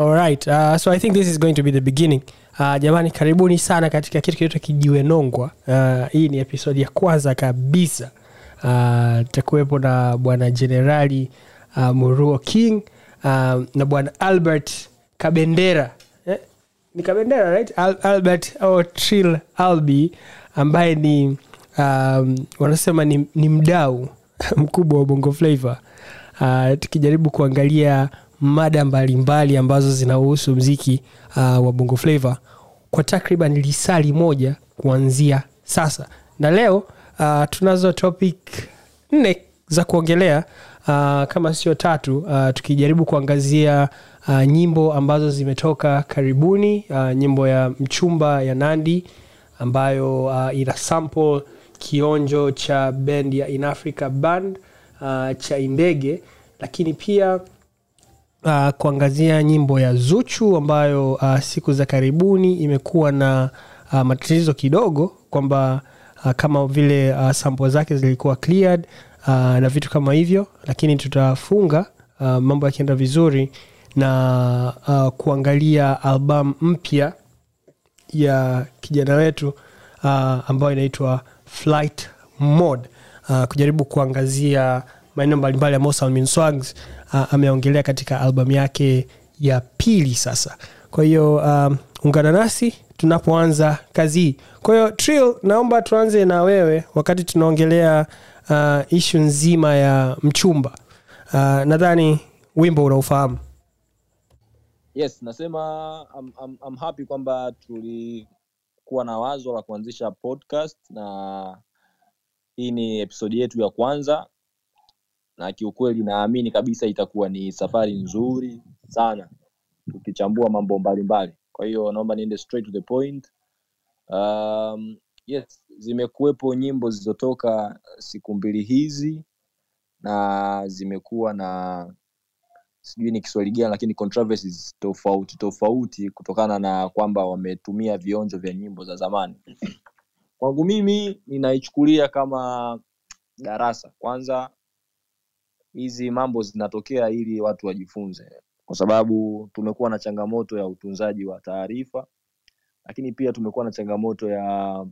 Alright, uh, so I think this is going to be the beginning. Uh, jamani karibuni sana katika kitu kinaitwa kijiwe nongwa. Uh, hii ni episodi ya kwanza kabisa. Uh, takuwepo na bwana jenerali uh, Muruo King uh, na bwana Albert Kabendera eh? ni Kabendera right? Al Albert au Trill Albi ambaye ni um, wanasema ni, ni mdau mkubwa wa Bongo Flava uh, tukijaribu kuangalia mada mbalimbali ambazo zinahusu mziki uh, wa bongo flava kwa takriban lisali moja kuanzia sasa. Na leo uh, tunazo topic nne za kuongelea uh, kama sio tatu uh, tukijaribu kuangazia uh, nyimbo ambazo zimetoka karibuni uh, nyimbo ya mchumba ya nandi ambayo uh, ina sample kionjo cha bend ya in africa band uh, cha indege lakini pia uh, kuangazia nyimbo ya Zuchu ambayo uh, siku za karibuni imekuwa na uh, matatizo kidogo kwamba uh, kama vile uh, sample zake zilikuwa cleared uh, na vitu kama hivyo, lakini tutafunga uh, mambo yakienda vizuri na uh, kuangalia albamu mpya ya kijana wetu uh, ambayo inaitwa Flight Mode. Uh, kujaribu kuangazia maeneo mbalimbali ya Salmin Swags uh, ameongelea katika albamu yake ya pili sasa. Kwa hiyo um, ungana nasi tunapoanza kazi hii. Kwa hiyo Trill, naomba tuanze na wewe wakati tunaongelea uh, ishu nzima ya mchumba. Uh, nadhani wimbo unaufahamu. yes nasema I'm, I'm, I'm happy kwamba tulikuwa na wazo la kuanzisha podcast na hii ni episodi yetu ya kwanza na kiukweli naamini kabisa itakuwa ni safari nzuri sana tukichambua mambo mbalimbali. Kwa hiyo naomba niende straight to the point. Um, yes zimekuwepo nyimbo zilizotoka siku mbili hizi na zimekuwa na sijui ni kiswahili gani lakini controversies tofauti tofauti kutokana na kwamba wametumia vionjo vya nyimbo za zamani. Kwangu mimi ninaichukulia kama darasa. Kwanza hizi mambo zinatokea ili watu wajifunze. Kwa sababu tumekuwa na changamoto ya utunzaji wa taarifa lakini pia tumekuwa na changamoto ya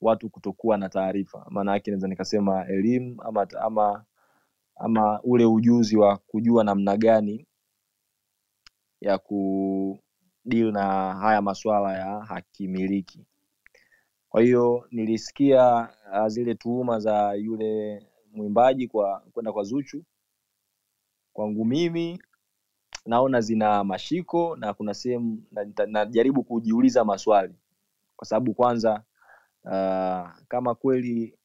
watu kutokuwa na taarifa. Maana yake naweza nikasema elimu ama, ama ama ule ujuzi wa kujua namna gani ya kudili na haya masuala ya hakimiliki kwa hiyo nilisikia uh, zile tuhuma za yule mwimbaji kwa kwenda kwa Zuchu kwangu mimi naona zina mashiko na kuna sehemu na- najaribu kujiuliza maswali. Kwa sababu kwanza uh, kama kweli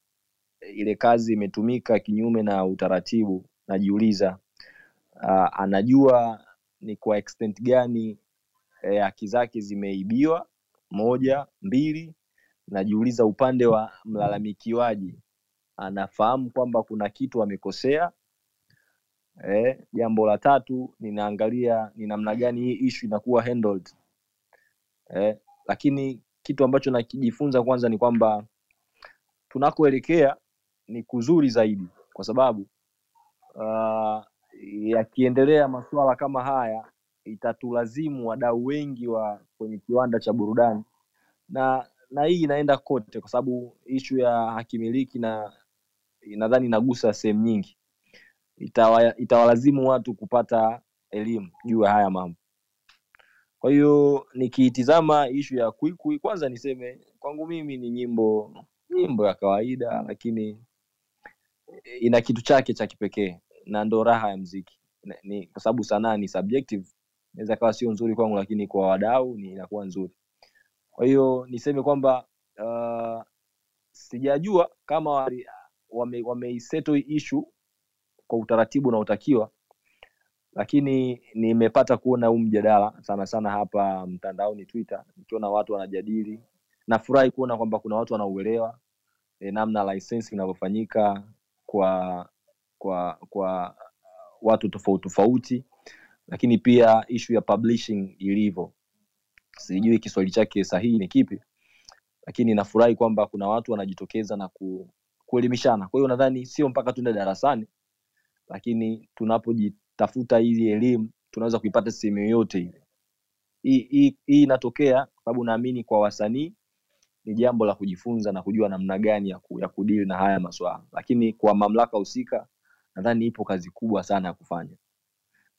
ile kazi imetumika kinyume na utaratibu najiuliza uh, anajua ni kwa extent gani eh, haki zake zimeibiwa moja mbili najiuliza upande wa mlalamikiwaji. Anafahamu kwamba kuna kitu amekosea eh, jambo la tatu ninaangalia ni namna gani hii ishu inakuwa handled. Eh, lakini kitu ambacho nakijifunza kwanza ni kwamba tunakoelekea ni kuzuri zaidi kwa sababu uh, yakiendelea masuala kama haya itatulazimu wadau wengi wa kwenye kiwanda cha burudani. Na na hii inaenda kote kwa sababu ishu ya hakimiliki na nadhani inagusa sehemu nyingi Itawa, itawalazimu watu kupata elimu juu ya haya mambo. Kwa hiyo nikiitizama ishu ya kwikwi kwanza niseme kwangu mimi ni nyimbo nyimbo ya kawaida lakini ina kitu chake cha kipekee na ndo raha ya mziki. Ni kwa sababu sanaa ni subjective inaweza kawa sio nzuri kwangu lakini kwa wadau ni inakuwa nzuri. Kwa hiyo niseme kwamba uh, sijajua kama wameiseto wame, hii issue kwa utaratibu unaotakiwa lakini nimepata kuona huu mjadala sana sana hapa mtandaoni twitter nikiona watu wanajadili. Nafurahi kuona kwamba kuna watu wanauelewa e, namna licensing inavyofanyika kwa kwa kwa watu tofauti tofauti lakini pia ishu ya publishing ilivyo. Sijui kiswahili chake sahihi ni kipi lakini nafurahi kwamba kuna watu wanajitokeza na ku, kuelimishana. Kwa hiyo nadhani sio mpaka tuende darasani lakini tunapojitafuta hili elimu tunaweza kuipata sehemu yoyote ile. Hii inatokea kwa sababu naamini kwa wasanii ni jambo la kujifunza na kujua namna gani ya, ku, ya kudili na haya maswala. Lakini kwa mamlaka husika nadhani ipo kazi kubwa sana ya kufanya.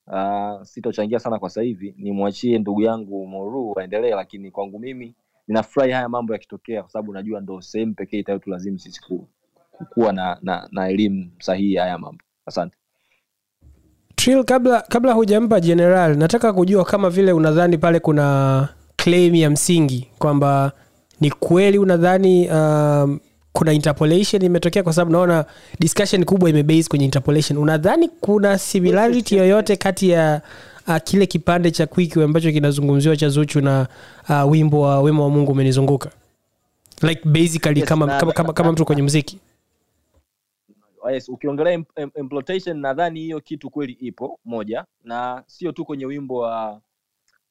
Uh, sitochangia sana kwa sasa hivi nimwachie ndugu yangu moru aendelee lakini kwangu mimi ninafurahi haya mambo yakitokea kwa sababu najua ndo sehemu pekee itayotulazimu sisi ku, kuwa na, na, na elimu sahihi ya haya mambo. Asante Trill, kabla kabla hujampa general nataka kujua kama vile unadhani pale kuna claim ya msingi kwamba ni kweli unadhani um, kuna interpolation imetokea kwa sababu naona discussion kubwa imebase kwenye interpolation. Unadhani kuna similarity yoyote kati ya uh, kile kipande cha quick ambacho kinazungumziwa cha zuchu na uh, wimbo wa wema wa mungu umenizunguka? Like basically Yes, kama, na- kama, kama, kama mtu kwenye muziki yes, ukiongelea im- im- implementation nadhani hiyo kitu kweli ipo moja na sio tu kwenye wimbo wa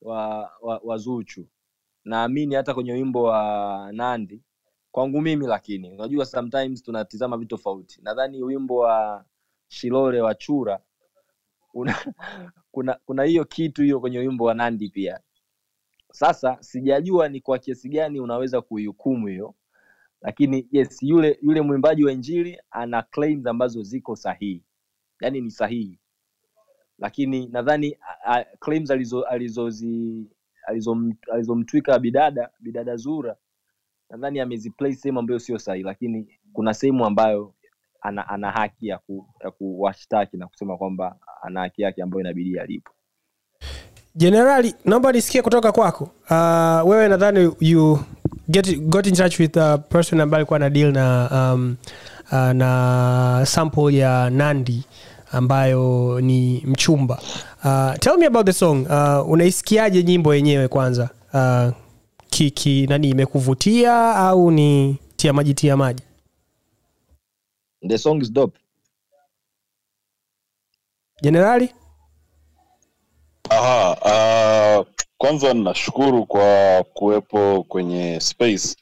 wa, wa, wa zuchu. Naamini hata kwenye wimbo wa nandi. Kwangu mimi lakini unajua sometimes tunatizama vitu tofauti. Nadhani wimbo wa shilole wa chura una, kuna kuna hiyo kitu hiyo kwenye wimbo wa nandi pia. Sasa sijajua ni kwa kiasi gani unaweza kuihukumu hiyo lakini yes yule yule mwimbaji wa injili ana claims ambazo ziko sahihi. Yaani ni sahihi. Lakini nadhani claims alizo alizozi alizom- alizomtwika bidada bidada zura nadhani ameziplay sehemu ambayo sio sahihi. Lakini kuna sehemu ambayo ana, ana haki ya, ku, ya kuwashtaki na kusema kwamba ana haki yake ambayo inabidi alipo jenerali naomba nisikie kutoka kwako. Uh, wewe nadhani you get, got in touch with a person ambaye alikuwa na deal na um, uh, na sample ya nandi ambayo ni mchumba. Uh, tell me about the song. Uh, unaisikiaje nyimbo yenyewe kwanza? Uh, ki, ki, nani imekuvutia au ni tia maji tia maji? The song is dope. Jenerali Aha, uh, kwanza nashukuru kwa kuwepo kwenye space.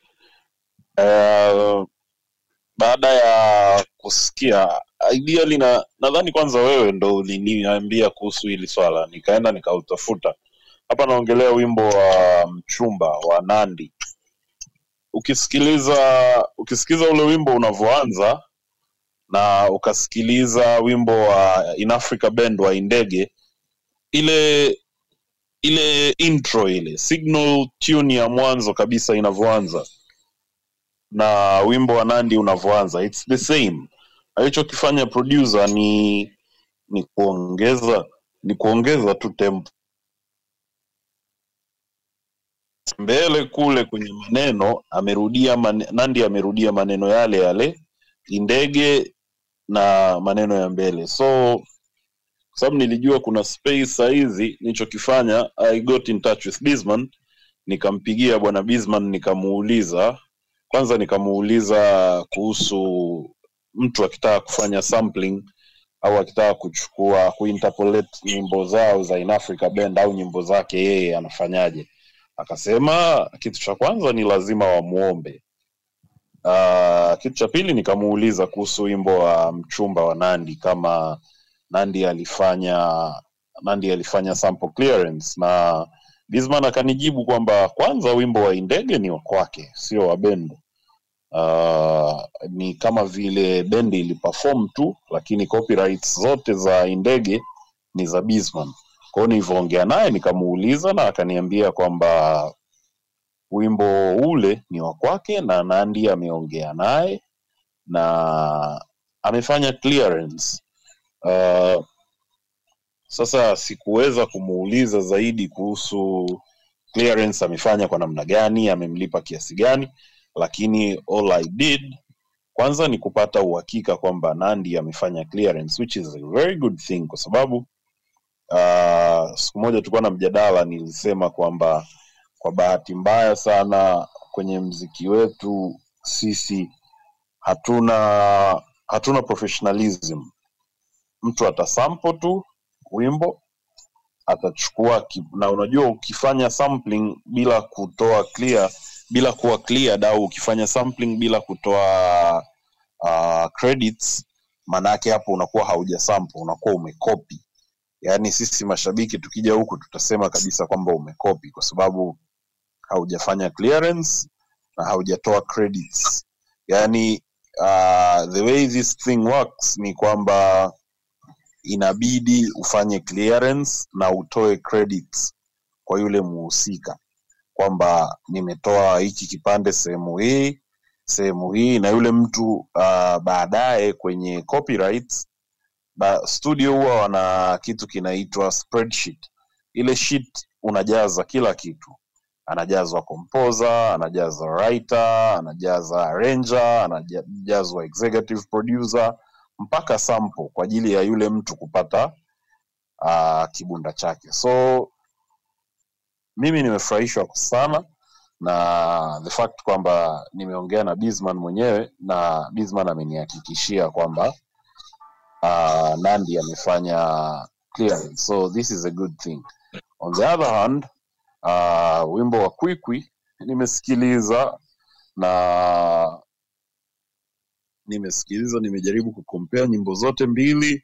Uh, baada ya kusikia ideally na nadhani kwanza wewe ndo uliniambia kuhusu hili swala, nikaenda nikautafuta. Hapa naongelea wimbo wa mchumba wa Nandi. Ukisikiliza ukisikiliza ule wimbo unavyoanza na ukasikiliza wimbo wa In Africa Band wa Indege ile ile intro ile signal tune ya mwanzo kabisa inavyoanza. Na wimbo wa nandi unavyoanza its the same. Alichokifanya producer ni ni kuongeza ni kuongeza tu tempo. Mbele kule kwenye maneno amerudia mane, nandi amerudia maneno yale yale indege na maneno ya mbele. So sababu nilijua kuna space sahizi nilichokifanya i got in touch with bisman nikampigia bwana bisman nikamuuliza kwanza nikamuuliza kuhusu mtu akitaka kufanya sampling au akitaka kuchukua kuinterpolate nyimbo zao za in africa band au nyimbo zake yeye anafanyaje. Akasema kitu cha kwanza ni lazima wamuombe. Uh, kitu cha pili nikamuuliza kuhusu wimbo wa mchumba wa nandi kama nandi alifanya nandi alifanya sample clearance na bisman akanijibu kwamba kwanza wimbo wa indege ni wa kwake sio wa bendi uh, ni kama vile bendi iliperform tu lakini copyrights zote za indege ni za bisman kwao nilivyoongea naye nikamuuliza na akaniambia kwamba wimbo ule ni wa kwake na nandi ameongea naye na amefanya clearance uh, sasa sikuweza kumuuliza zaidi kuhusu clearance amefanya kwa namna gani amemlipa kiasi gani lakini all i did kwanza ni kupata uhakika kwamba nandi amefanya clearance which is a very good thing kwa sababu uh, siku moja tulikuwa na mjadala nilisema kwamba kwa bahati mbaya sana kwenye mziki wetu sisi hatuna hatuna professionalism mtu atasample tu wimbo atachukua na unajua ukifanya sampling bila kutoa clear bila kuwa cleared au ukifanya sampling bila kutoa uh, credits maanaake hapo unakuwa hauja sample unakuwa umekopi. Yaani sisi mashabiki tukija huku tutasema kabisa kwamba umekopi kwa sababu haujafanya clearance na haujatoa credits. Yaani uh, the way this thing works ni kwamba inabidi ufanye clearance na utoe credits kwa yule muhusika. Kwamba nimetoa hiki kipande sehemu hii sehemu hii na yule mtu uh, baadaye kwenye copyrights ba, studio huwa wana kitu kinaitwa spreadsheet. Ile sheet unajaza kila kitu. Anajazwa composer anajazwa writer anajaza arranger anajazwa executive producer mpaka sample kwa ajili ya yule mtu kupata uh, kibunda chake. So mimi nimefurahishwa sana na the fact kwamba nimeongea na Bisman mwenyewe na Bisman amenihakikishia kwamba uh, Nandi amefanya so this is a good thing. On the other hand uh, wimbo wa kwikwi nimesikiliza na nimesikiliza nimejaribu kukompea nyimbo zote mbili.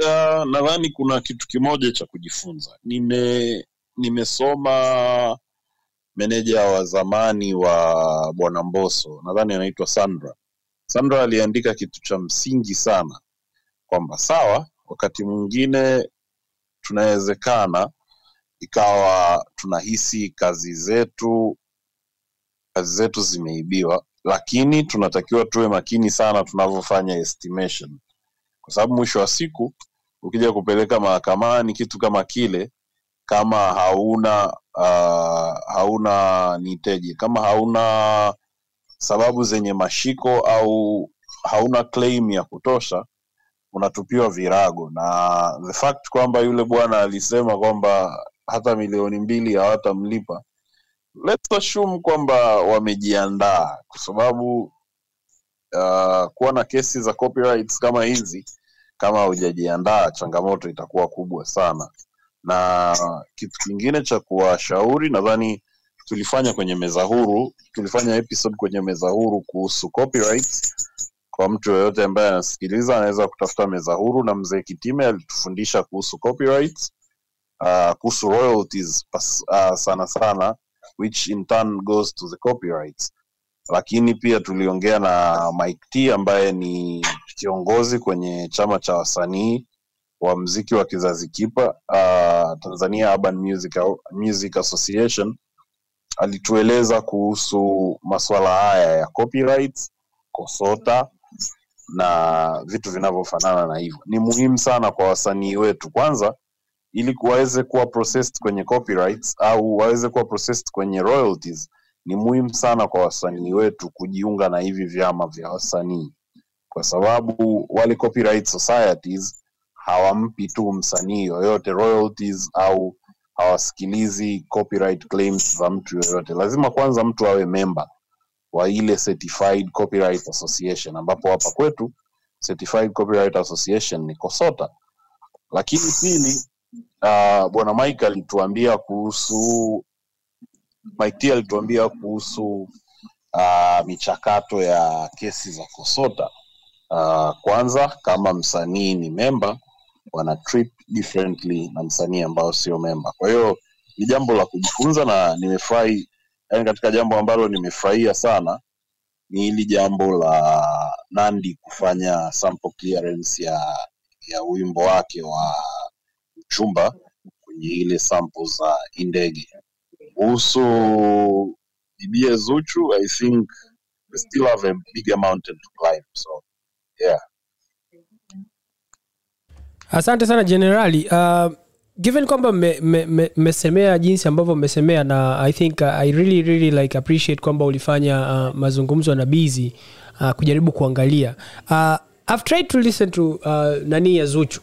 Uh, nadhani kuna kitu kimoja cha kujifunza. Nime nimesoma meneja wa zamani wa bwana mboso nadhani anaitwa sandra. Sandra aliandika kitu cha msingi sana kwamba sawa wakati mwingine tunawezekana ikawa tunahisi kazi zetu kazi zetu zimeibiwa lakini tunatakiwa tuwe makini sana tunavyofanya estimation. Kwa sababu mwisho wa siku ukija kupeleka mahakamani kitu kama kile kama hauna uh, hauna niteje kama hauna sababu zenye mashiko au hauna claim ya kutosha unatupiwa virago. Na the fact kwamba yule bwana alisema kwamba hata milioni mbili hawatamlipa let's assume kwamba wamejiandaa kwa sababu uh, kuwa na kesi za copyrights kama hizi kama hujajiandaa changamoto itakuwa kubwa sana. Na kitu kingine cha kuwashauri nadhani tulifanya kwenye meza huru tulifanya episode kwenye meza huru kuhusu copyrights. Kwa mtu yoyote ambaye anasikiliza anaweza kutafuta meza huru na mzee kitime alitufundisha kuhusu copyrights uh, kuhusu royalties uh, sana sana which in turn goes to the copyrights. Lakini pia tuliongea na Mike T ambaye ni kiongozi kwenye chama cha wasanii wa mziki wa kizazi kipa uh, Tanzania Urban Music, Music Association. Alitueleza kuhusu masuala haya ya copyrights, kosota na vitu vinavyofanana na hivyo. Ni muhimu sana kwa wasanii wetu. Kwanza, ili waweze kuwa processed kwenye copyrights au waweze kuwa processed kwenye royalties. Ni muhimu sana kwa wasanii wetu kujiunga na hivi vyama vya wasanii, kwa sababu wale copyright societies hawampi tu msanii yoyote royalties au hawasikilizi copyright claims za mtu yoyote. Lazima kwanza mtu awe member wa ile certified copyright association, ambapo hapa kwetu certified copyright association ni KOSOTA. Lakini pili, uh, bwana Mike alituambia kuhusu Mike alituambia kuhusu uh, michakato ya kesi za KOSOTA. Uh, kwanza kama msanii ni memba wana treat differently na msanii ambao sio memba. Kwa hiyo ni jambo la kujifunza na nimefurahi, yani katika jambo ambalo nimefurahia sana ni hili jambo la Nandi kufanya sample clearance ya ya wimbo wake wa chumba kwenye ile sample za Indege. Kuhusu bibie Zuchu, I think we still have a bigger mountain to climb. So yeah. asante sana jenerali uh, given kwamba mmesemea me, me, me jinsi ambavyo mmesemea na i think uh, i really really like appreciate kwamba ulifanya uh, mazungumzo na bizi uh, kujaribu kuangalia uh, I've tried to listen to uh, nani ya zuchu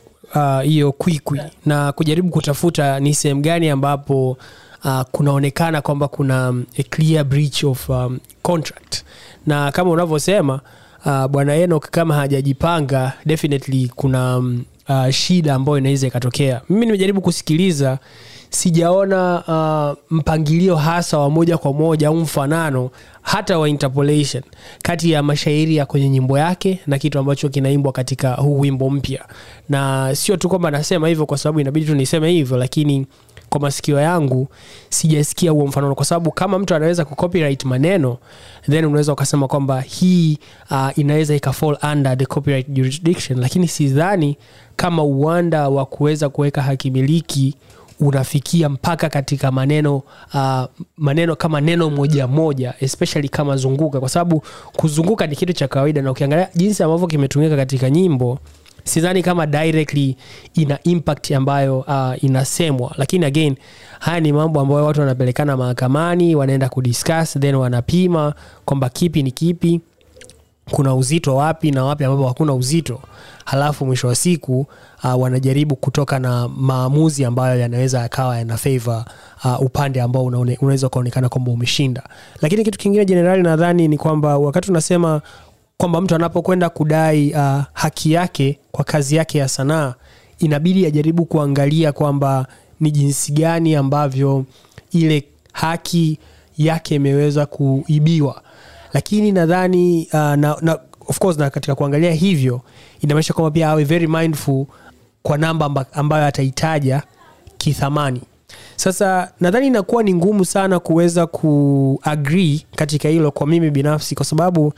hiyo uh, kwikwi na kujaribu kutafuta ni sehemu gani ambapo uh, kunaonekana kwamba kuna um, a clear breach of um, contract. Na kama unavyosema uh, bwana enok kama hajajipanga definitely kuna um, uh, shida ambayo inaweza ikatokea. Mimi nimejaribu kusikiliza sijaona uh, mpangilio hasa wa moja kwa moja au mfanano hata wa interpolation kati ya mashairi ya kwenye nyimbo yake na kitu ambacho kinaimbwa katika huu wimbo mpya. Na sio tu kwamba nasema hivyo kwa sababu inabidi tu niseme hivyo lakini kwa masikio yangu sijasikia huo mfanano. Kwa sababu kama mtu anaweza kucopyright maneno then unaweza ukasema kwamba hii uh, inaweza ikafall under the copyright jurisdiction. Lakini sidhani kama uwanda wa kuweza kuweka hakimiliki unafikia mpaka katika maneno uh, maneno kama neno moja moja especially kama zunguka. Kwa sababu kuzunguka ni kitu cha kawaida na ukiangalia jinsi ambavyo kimetumika katika nyimbo sidhani kama directly ina impact ambayo uh, inasemwa. Lakini again haya ni mambo ambayo watu wanapelekana mahakamani wanaenda kudiscuss then wanapima kwamba kipi ni kipi kuna uzito wapi na wapi ambapo hakuna uzito. Halafu mwisho wa siku uh, wanajaribu kutoka na maamuzi ambayo yanaweza yakawa yana favor uh, upande ambao unaweza ukaonekana kwamba umeshinda. Lakini kitu kingine jenerali nadhani ni kwamba wakati unasema kwamba mtu anapokwenda kudai uh, haki yake kwa kazi yake ya sanaa inabidi ajaribu kuangalia kwamba ni jinsi gani ambavyo ile haki yake imeweza kuibiwa. Lakini nadhani uh, na, na, of course na katika kuangalia hivyo inamaanisha kwamba pia awe very mindful kwa namba ambayo ataitaja kithamani. Sasa nadhani inakuwa ni ngumu sana kuweza kuagree katika hilo kwa mimi binafsi kwa sababu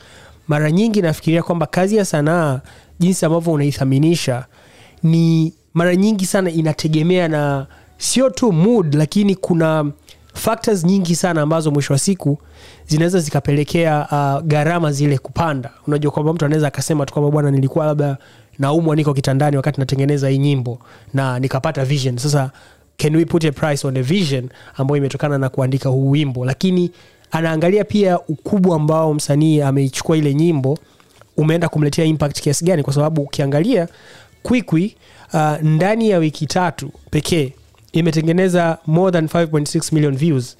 mara nyingi nafikiria kwamba kazi ya sanaa jinsi ambavyo unaithaminisha ni mara nyingi sana inategemea na sio tu mood lakini kuna factors nyingi sana ambazo mwisho wa siku zinaweza zikapelekea uh, gharama zile kupanda. Unajua kwamba mtu anaweza akasema tu kwamba bwana nilikuwa labda naumwa niko kitandani wakati natengeneza hii nyimbo na nikapata vision. Sasa can we put a price on a vision ambayo imetokana na kuandika huu wimbo? Lakini anaangalia pia ukubwa ambao msanii ameichukua ile nyimbo umeenda kumletea impact kiasi gani? Kwa sababu ukiangalia kwikwi uh, ndani ya wiki tatu pekee imetengeneza more than 5.6 million views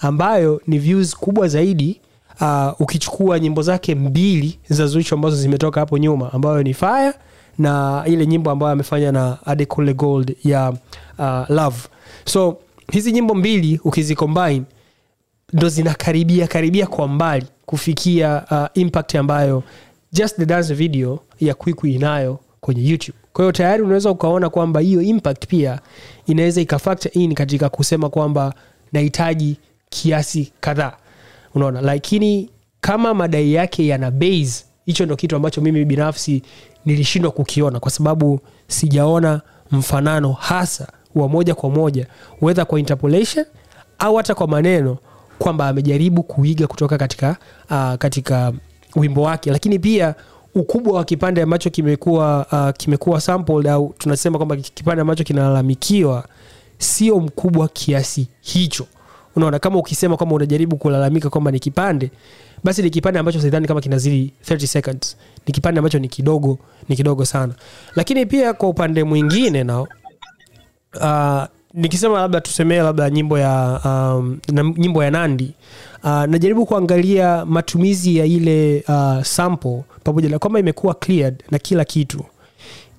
ambayo ni views kubwa zaidi uh, ukichukua nyimbo zake mbili za zuchu ambazo zimetoka hapo nyuma ambayo ni fire na ile nyimbo ambayo amefanya na adekule gold ya uh, love. So hizi nyimbo mbili ukizicombine ndo zinakaribia karibia kwa mbali kufikia uh, impact ambayo just the dance video ya kwikwi inayo kwenye youtube. Kwa hiyo tayari unaweza ukaona kwamba hiyo impact pia inaweza ikafactor in katika kusema kwamba nahitaji kiasi kadhaa. Unaona lakini kama madai yake yana base hicho ndo kitu ambacho mimi binafsi nilishindwa kukiona kwa sababu sijaona mfanano hasa wa moja kwa moja wedha kwa interpolation au hata kwa maneno kwamba amejaribu kuiga kutoka katika uh, katika wimbo wake. Lakini pia ukubwa wa kipande ambacho kimekuwa uh, kimekuwa sampled au tunasema kwamba kipande ambacho kinalalamikiwa sio mkubwa kiasi hicho. Unaona kama ukisema kwamba unajaribu kulalamika kwamba ni kipande basi ni kipande ambacho sidhani kama kinazidi 30 seconds. Ni kipande ambacho ni kidogo ni kidogo sana. Lakini pia kwa upande mwingine nao uh, nikisema labda tusemee labda nyimbo ya um, na, nyimbo ya nandi uh, najaribu kuangalia matumizi ya ile uh, sample pamoja na kwamba imekuwa cleared na kila kitu.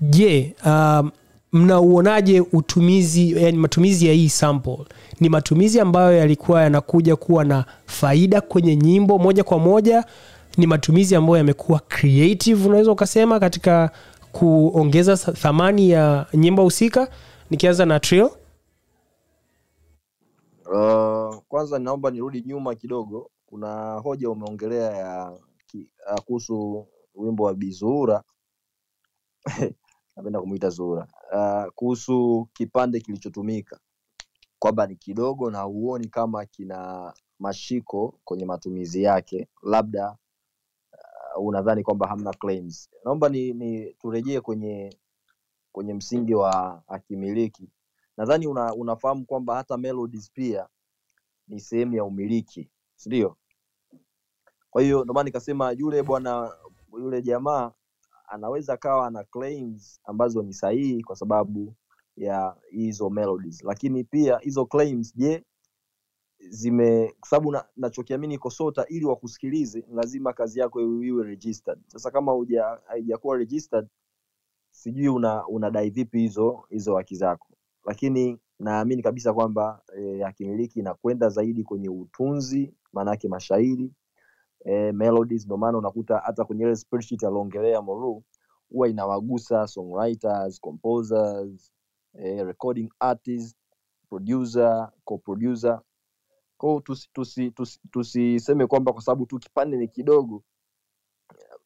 Je um, mnauonaje utumizi yani matumizi ya hii sample ni matumizi ambayo yalikuwa yanakuja kuwa na faida kwenye nyimbo moja kwa moja ni matumizi ambayo yamekuwa creative unaweza ukasema katika kuongeza thamani ya nyimbo husika. Nikianza na trill. Uh, kwanza naomba nirudi nyuma kidogo. Kuna hoja umeongelea ya uh, kuhusu wimbo wa Bizura napenda kumuita Zura uh, kuhusu kipande kilichotumika kwamba ni kidogo na huoni kama kina mashiko kwenye matumizi yake, labda uh, unadhani kwamba hamna claims. Naomba ni, ni turejee kwenye kwenye msingi wa akimiliki. Nadhani una, unafahamu kwamba hata melodies pia ni sehemu ya umiliki, si ndio? Kwa hiyo ndio maana nikasema yule bwana yule jamaa anaweza akawa ana claims ambazo ni sahihi kwa sababu ya hizo melodies, lakini pia hizo claims, je, zime kwa sababu na- nachokiamini KOSOTA ili wakusikilize lazima kazi yako iwe registered. Sasa kama haijakuwa registered, sijui una unadai vipi hizo hizo haki zako, lakini naamini kabisa kwamba e, akimiliki inakwenda zaidi kwenye utunzi maanake mashairi e, melodies ndio maana unakuta hata kwenye ile spreadsheet aliongelea Moru huwa inawagusa songwriters composers e, recording artist, producer co-producer tusiseme tusi, tusi, tusi kwamba kwa sababu tu kipande ni kidogo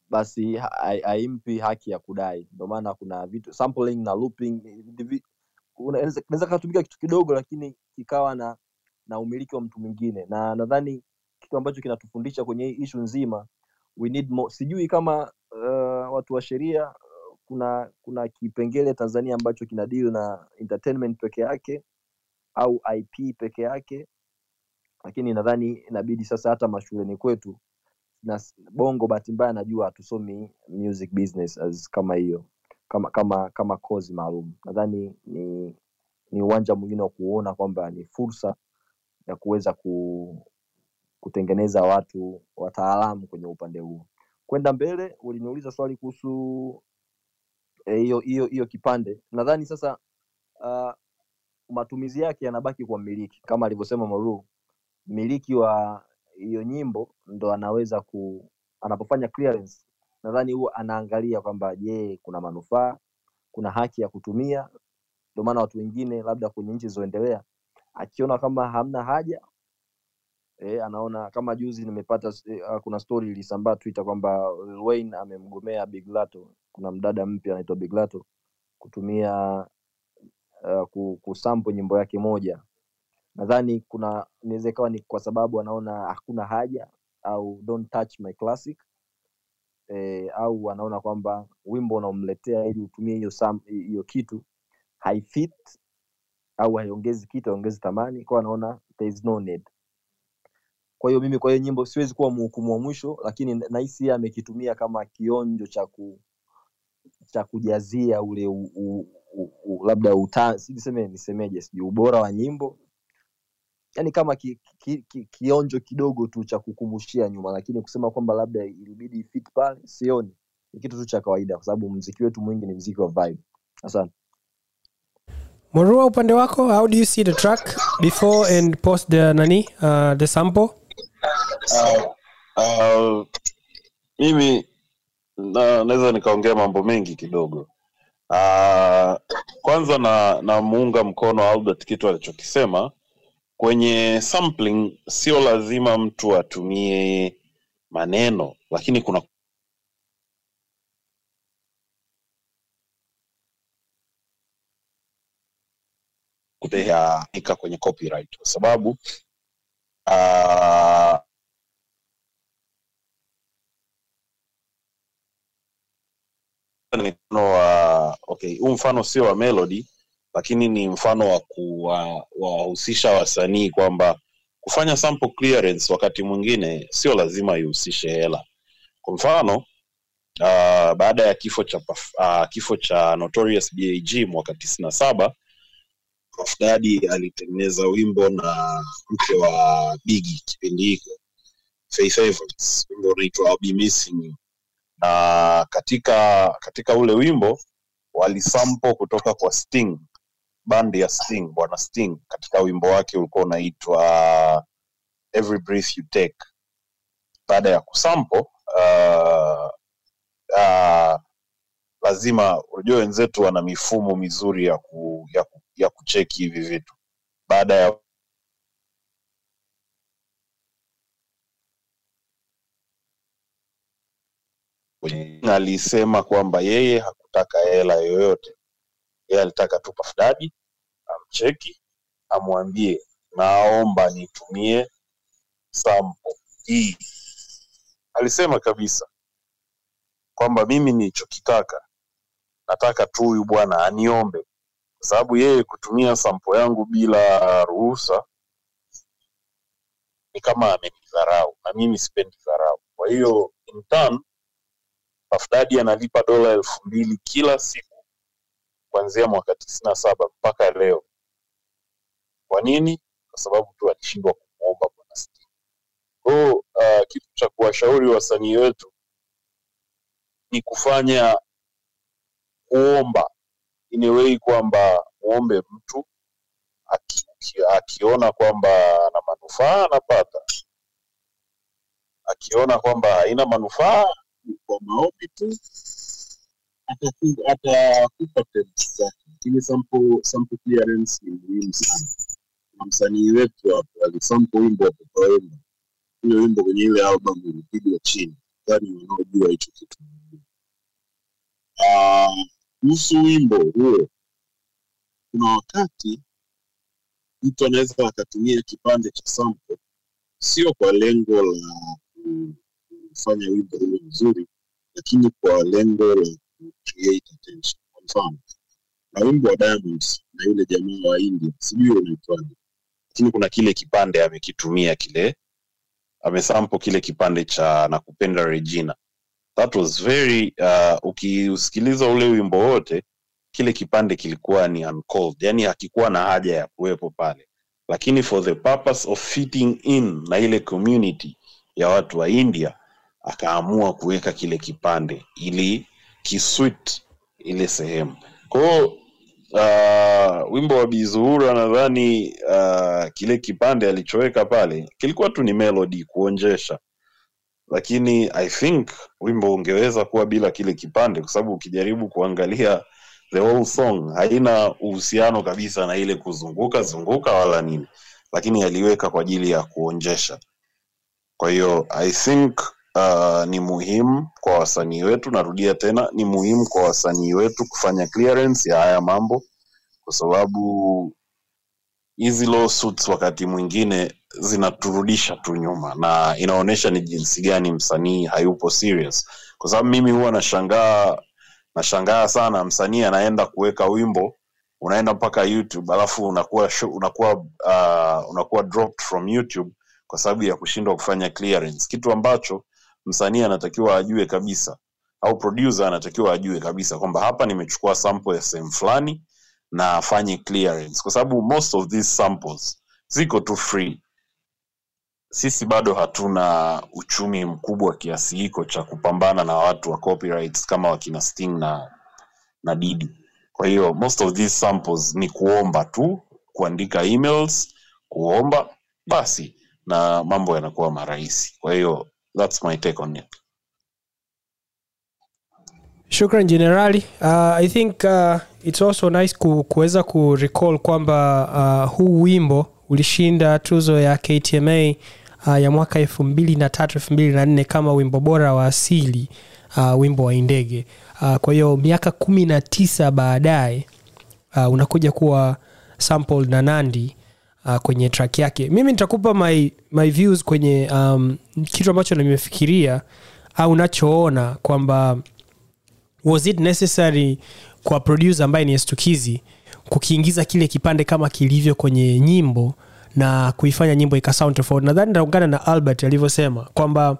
basi ha- hai- haimpi haki ya kudai ndio maana kuna vitu sampling na looping unaweza katumika kitu kidogo lakini kikawa na na umiliki wa mtu mwingine na nadhani kitu ambacho kinatufundisha kwenye hii ishu nzima we need more. sijui kama uh, watu wa sheria kuna kuna kipengele tanzania ambacho kina deal na entertainment peke yake au ip peke yake lakini nadhani inabidi sasa hata mashuleni kwetu na bongo bahati mbaya najua hatusomi music business as kama hiyo kama kama kama kozi maalum nadhani ni ni uwanja mwingine wa kuona kwamba ni fursa ya kuweza ku, kutengeneza watu wataalamu kwenye upande huo. kwenda mbele uliniuliza swali kuhusu hiyo hiyo hiyo kipande. Nadhani sasa uh, matumizi yake yanabaki kwa mmiliki. Kama alivyosema Maru mmiliki wa hiyo nyimbo ndo anaweza ku anapofanya clearance nadhani huwa anaangalia kwamba je kuna manufaa kuna haki ya kutumia. Ndio maana watu wengine labda kwenye nchi zilizoendelea akiona kama hamna haja e, anaona kama juzi nimepata e, kuna story ilisambaa twitter kwamba Lil Wayne amemgomea Big Lato. Kuna mdada mpya anaitwa Big Lato kutumia uh, kusampo nyimbo yake moja. Nadhani kuna inaweza ikawa ni kwa sababu anaona hakuna haja au don't touch my classic e, au anaona kwamba wimbo unaomletea ili utumie hiyo hiyo kitu haifit au haiongezi kitu haiongezi thamani. Kwa anaona there is no need kwa hiyo mimi kwa hiyo nyimbo siwezi kuwa mhukumu wa mwisho lakini nahisi yeye amekitumia kama kionjo cha ku cha kujazia ule u, u, u, u, labda uta sijiseme nisemeje sijui ubora wa nyimbo. Yani kama ki, ki, ki, kionjo kidogo tu cha kukumbushia nyuma lakini kusema kwamba labda ilibidi fit pale sioni. Ni kitu tu cha kawaida kwa sababu mziki wetu mwingi ni mziki wa vibe. Asante. Morua upande wako how do you see the track before and post the nani uh, the sample uh, uh, mimi na- naweza nikaongea mambo mengi kidogo. Uh, kwanza na namuunga mkono albert kitu alichokisema. Kwenye sampling sio lazima mtu atumie maneno lakini kuna kuteaika kwenye copyright kwa sababu uh, ni mfano wa okay huu mfano sio wa melody lakini ni mfano wa kuwa- kuwahusisha wasanii kwamba kufanya sample clearance wakati mwingine sio lazima ihusishe hela. Kwa mfano uh, baada ya kifo cha uh, kifo cha Notorious BAG mwaka tisini saba Puff alitengeneza wimbo na mke wa Biggie kipindi Evans wimbo unaitwa Missing You na katika katika ule wimbo walisampo kutoka kwa Sting bandi ya Sting bwana Sting. Katika wimbo wake ulikuwa unaitwa Every Breath You Take. Baada ya kusampo uh, uh, lazima unajua wenzetu wana mifumo mizuri ya ku, ya, ya kucheki hivi vitu. Baada ya alisema kwamba yeye hakutaka hela yoyote. Yeye alitaka tu Puff amcheki amwambie naomba nitumie sample hii. Alisema kabisa kwamba mimi nilichokitaka nataka tu huyu bwana aniombe. Kwa sababu yeye kutumia sampo yangu bila ruhusa ni kama amenidharau na mimi sipendi dharau. Kwa hiyo in turn Puff analipa dola elfu mbili kila siku kuanzia mwaka tisini saba mpaka leo. Kwa nini? Kwa sababu tu alishindwa kumwomba bwana Sting kwao uh, kitu cha kuwashauri wasanii wetu ni kufanya kuomba. In a kwamba muombe mtu aki, akiona kwamba ana manufaa anapata. Akiona kwamba haina manufaa kwa maombi tu atakupa terms lakini sample, clearance ni muhimu sana. Na msanii wetu hapo alisampo wimbo wa Wemba. Wimbo kwenye ile album ilipigwa chini. Dhani wanaojua hicho kitu. Ah, kuhusu wimbo huo kuna wakati mtu anaweza akatumia kipande cha sample sio kwa lengo la kufanya wimbo uwe mzuri lakini kwa lengo la create attention. Kwa mfano na wimbo wa Diamonds na yule jamaa wa India sijui unaitwaje lakini kuna kile kipande amekitumia kile amesampo kile kipande cha nakupenda Regina. That was very uh, ukiusikiliza ule wimbo wote kile kipande kilikuwa ni uncalled yani hakikuwa na haja ya kuwepo pale. Lakini for the purpose of fitting in na ile community ya watu wa india akaamua kuweka kile kipande ili kiswit ile sehemu. Kwao uh, wimbo wa bizuhura nadhani uh, kile kipande alichoweka pale kilikuwa tu ni melody kuonjesha. Lakini i think wimbo ungeweza kuwa bila kile kipande kwa sababu ukijaribu kuangalia the whole song haina uhusiano kabisa na ile kuzunguka zunguka wala nini. Lakini aliweka kwa ajili ya kuonjesha. Kwa hiyo i think uh, ni muhimu kwa wasanii wetu narudia tena ni muhimu kwa wasanii wetu kufanya clearance ya haya mambo kwa sababu hizi lawsuits wakati mwingine zinaturudisha tu nyuma na inaonyesha ni jinsi gani msanii hayupo serious. Kwa sababu mimi huwa nashangaa nashangaa sana msanii anaenda kuweka wimbo unaenda mpaka youtube alafu unakuwa show, unakuwa uh, unakuwa dropped from youtube kwa sababu ya kushindwa kufanya clearance. Kitu ambacho msanii anatakiwa ajue kabisa au producer anatakiwa ajue kabisa kwamba hapa nimechukua sample ya sehemu fulani na afanye clearance kwa sababu most of these samples ziko tu free sisi bado hatuna uchumi mkubwa kiasi hiko cha kupambana na watu wa copyrights kama wakina Sting na na Didi. Kwa hiyo most of these samples ni kuomba tu, kuandika emails, kuomba basi, na mambo yanakuwa marahisi. Kwa hiyo that's my take on it. shukran generali uh, i think uh, its also nice ku, kuweza kurecall kwamba uh, huu wimbo ulishinda tuzo ya ktma uh, ya mwaka elfu mbili na tatu elfu mbili na nne kama wimbo bora wa asili uh, wimbo wa indege. Uh, kwa hiyo miaka kumi na tisa baadaye uh, unakuja kuwa sample na nandi uh, kwenye track yake. Mimi nitakupa my, my views kwenye um, kitu ambacho nimefikiria au nachoona kwamba was it necessary kwa producer ambaye ni estukizi kukiingiza kile kipande kama kilivyo kwenye nyimbo na kuifanya nyimbo ikasound tofauti. Nadhani naungana na albert alivyosema kwamba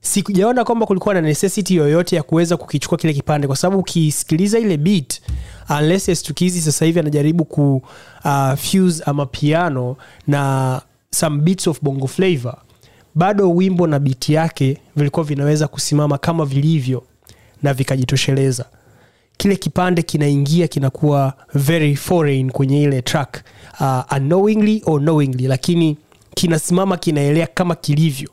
sikujaona kwamba kulikuwa na necessity yoyote ya kuweza kukichukua kile kipande kwa sababu ukisikiliza ile beat unless estukizi sasa hivi anajaribu ku uh, fuse ama piano na some beats of bongo flavor bado wimbo na biti yake vilikuwa vinaweza kusimama kama vilivyo na vikajitosheleza. Kile kipande kinaingia kinakuwa very foreign kwenye ile track uh, unknowingly or knowingly lakini kinasimama kinaelea kama kilivyo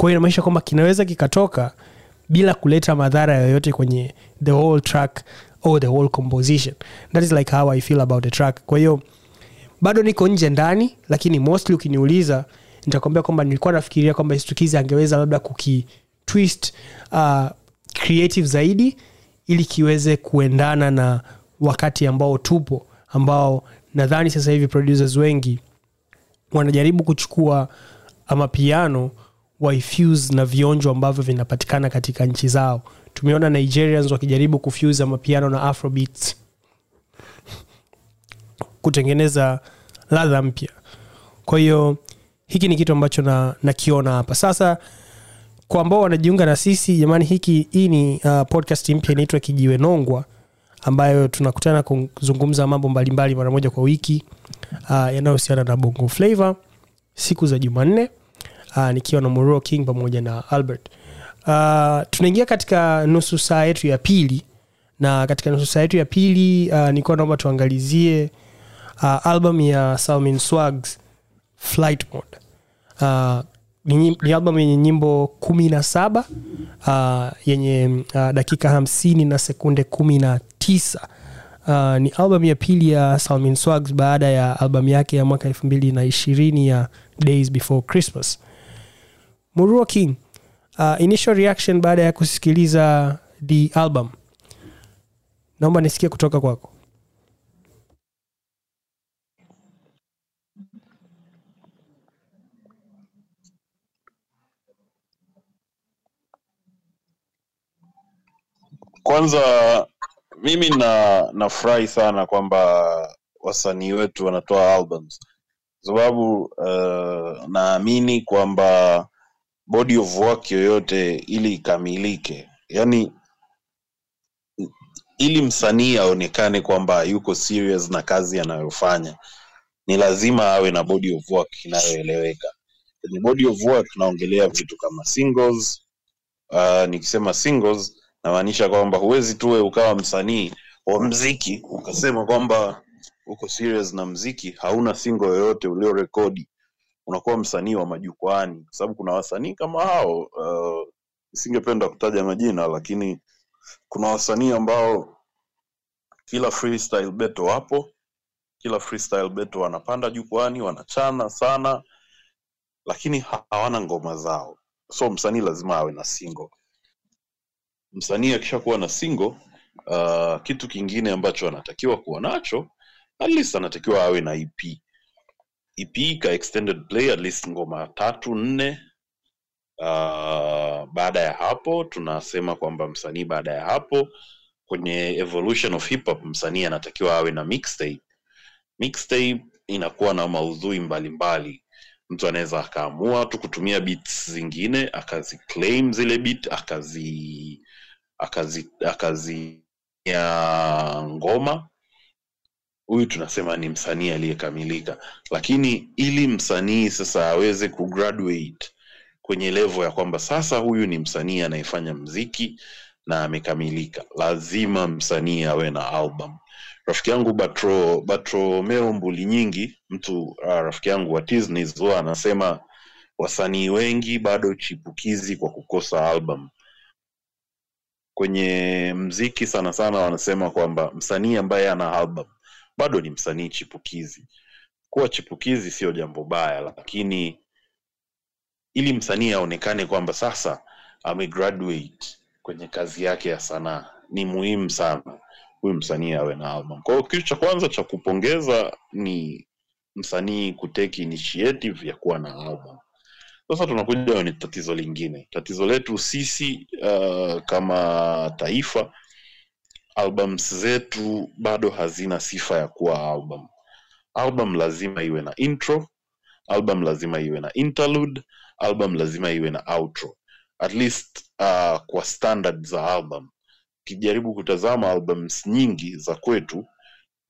kwa inamaanisha kwamba kinaweza kikatoka bila kuleta madhara yoyote kwenye the whole track or the whole composition. That is like how i feel about the track. Kwa bado niko nje ndani lakini mostly ukiniuliza nitakwambia kwamba nilikuwa nafikiria kwamba stukizi angeweza labda kuki uh, creative zaidi ili kiweze kuendana na wakati ambao tupo ambao nadhani sasa hivi producers wengi wanajaribu kuchukua ama piano waifuse na vionjo ambavyo vinapatikana katika nchi zao. Tumeona nigerians wakijaribu kufuse mapiano na afrobeats. Kutengeneza ladha mpya. Kwa hiyo hiki ni kitu ambacho na hapa. Sasa kwa ambao wanajiunga na sisi jamani hiki hii ni uh, podcast mpya inaitwa kijiwe nongwa ambayo tunakutana kuzungumza mambo mbalimbali mara moja kwa wiki uh, yanayohusiana na bongo flavor siku za jumanne uh, nikiwa na Muro king pamoja na albert. Uh, tunaingia katika nusu saa yetu ya pili na katika nusu saa yetu ya pili uh, nilikuwa naomba tuangalizie uh, album ya salmin swags flight mode. Uh, ni, ni album yenye nyimbo kumi na saba uh, yenye uh, dakika hamsini na sekunde kumi na tisa. Uh, ni album ya pili ya salmin swags baada ya album yake ya mwaka elfu mbili na ishirini ya days before christmas muruo king uh, initial reaction baada ya kusikiliza the album. Naomba nisikie kutoka kwako. Kwanza mimi na nafurahi sana kwamba wasanii wetu wanatoa albums. Sababu uh, naamini kwamba body of work yoyote ili ikamilike. Yani ili msanii aonekane kwamba yuko serious na kazi anayofanya ni lazima awe na body of work inayoeleweka. Kwenye body of work naongelea vitu kama singles uh, nikisema singles namaanisha kwamba huwezi tuwe ukawa msanii wa mziki ukasema kwamba uko serious na mziki hauna single yoyote uliorekodi unakuwa msanii wa majukwaani kwa sababu kuna wasanii kama hao uh, nisingependa kutaja majina lakini kuna wasanii ambao kila freestyle battle wapo kila freestyle battle wanapanda jukwani wanachana sana lakini hawana ngoma zao. So msanii lazima awe na single. Msanii akishakuwa na single uh, kitu kingine ambacho anatakiwa kuwa nacho at least anatakiwa awe na ep ep extended play at least ngoma tatu nne. Uh, baada ya hapo tunasema kwamba msanii baada ya hapo kwenye evolution of hip hop msanii anatakiwa awe na mixtape. Mixtape inakuwa na maudhui mbalimbali. Mtu anaweza akaamua tu kutumia beats zingine akaziclaim zile beat akazi akazi akazi ya ngoma huyu tunasema ni msanii aliyekamilika. Lakini ili msanii sasa aweze kugraduate kwenye levo ya kwamba sasa huyu ni msanii anayefanya mziki na amekamilika lazima msanii awe na album. Rafiki yangu batro batromeo mbuli nyingi mtu uh, rafiki yangu wa Tisneys huwa anasema wasanii wengi bado chipukizi kwa kukosa album. Kwenye mziki sana sana wanasema kwamba msanii ambaye ana album bado ni msanii chipukizi. Kuwa chipukizi sio jambo baya lakini ili msanii aonekane kwamba sasa amegraduate kwenye kazi yake ya sanaa ni muhimu sana huyu msanii awe na album. Kwa hiyo kitu cha kwanza cha kupongeza ni msanii kuteki initiative ya kuwa na album. Sasa tunakuja kwenye tatizo lingine. Tatizo letu sisi uh, kama taifa albums zetu bado hazina sifa ya kuwa album. Album lazima iwe na intro album lazima iwe na interlude album lazima iwe na outro. At least uh, kwa standard za album. Ukijaribu kutazama albums nyingi za kwetu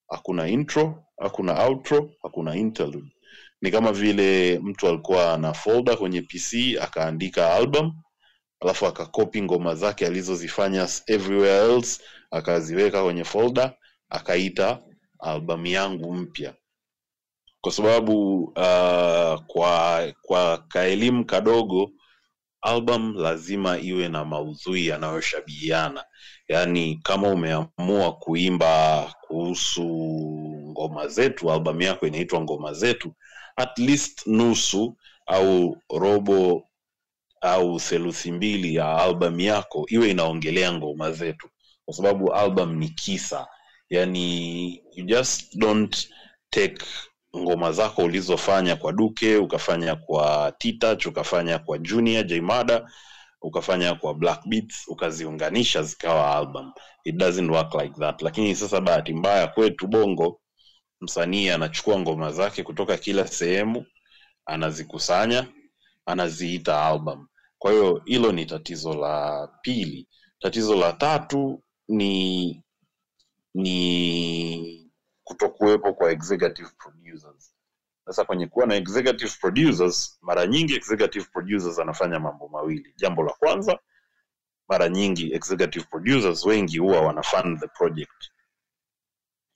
hakuna intro hakuna outro hakuna interlude. Ni kama vile mtu alikuwa na folder kwenye pc akaandika album alafu akakopi ngoma zake alizozifanya everywhere else akaziweka kwenye folder akaita albamu yangu mpya. Kwa sababu uh, kwa kwa kaelimu kadogo album lazima iwe na maudhui yanayoshabihiana. Yaani kama umeamua kuimba kuhusu ngoma zetu albamu yako inaitwa ngoma zetu at least nusu au robo au theluthi mbili ya albamu yako iwe inaongelea ngoma zetu kwa sababu album ni kisa. Yani you just don't take ngoma zako ulizofanya kwa duke ukafanya kwa titach ukafanya kwa junior jmada ukafanya kwa black beats ukaziunganisha zikawa album. It doesn't work like that. Lakini sasa bahati mbaya kwetu bongo msanii anachukua ngoma zake kutoka kila sehemu anazikusanya anaziita album. Kwa hiyo hilo ni tatizo la pili. Tatizo la tatu ni ni kutokuwepo kwa executive producers. Sasa kwenye kuwa na executive producers mara nyingi executive producers anafanya mambo mawili. Jambo la kwanza mara nyingi executive producers wengi huwa wana fund the project.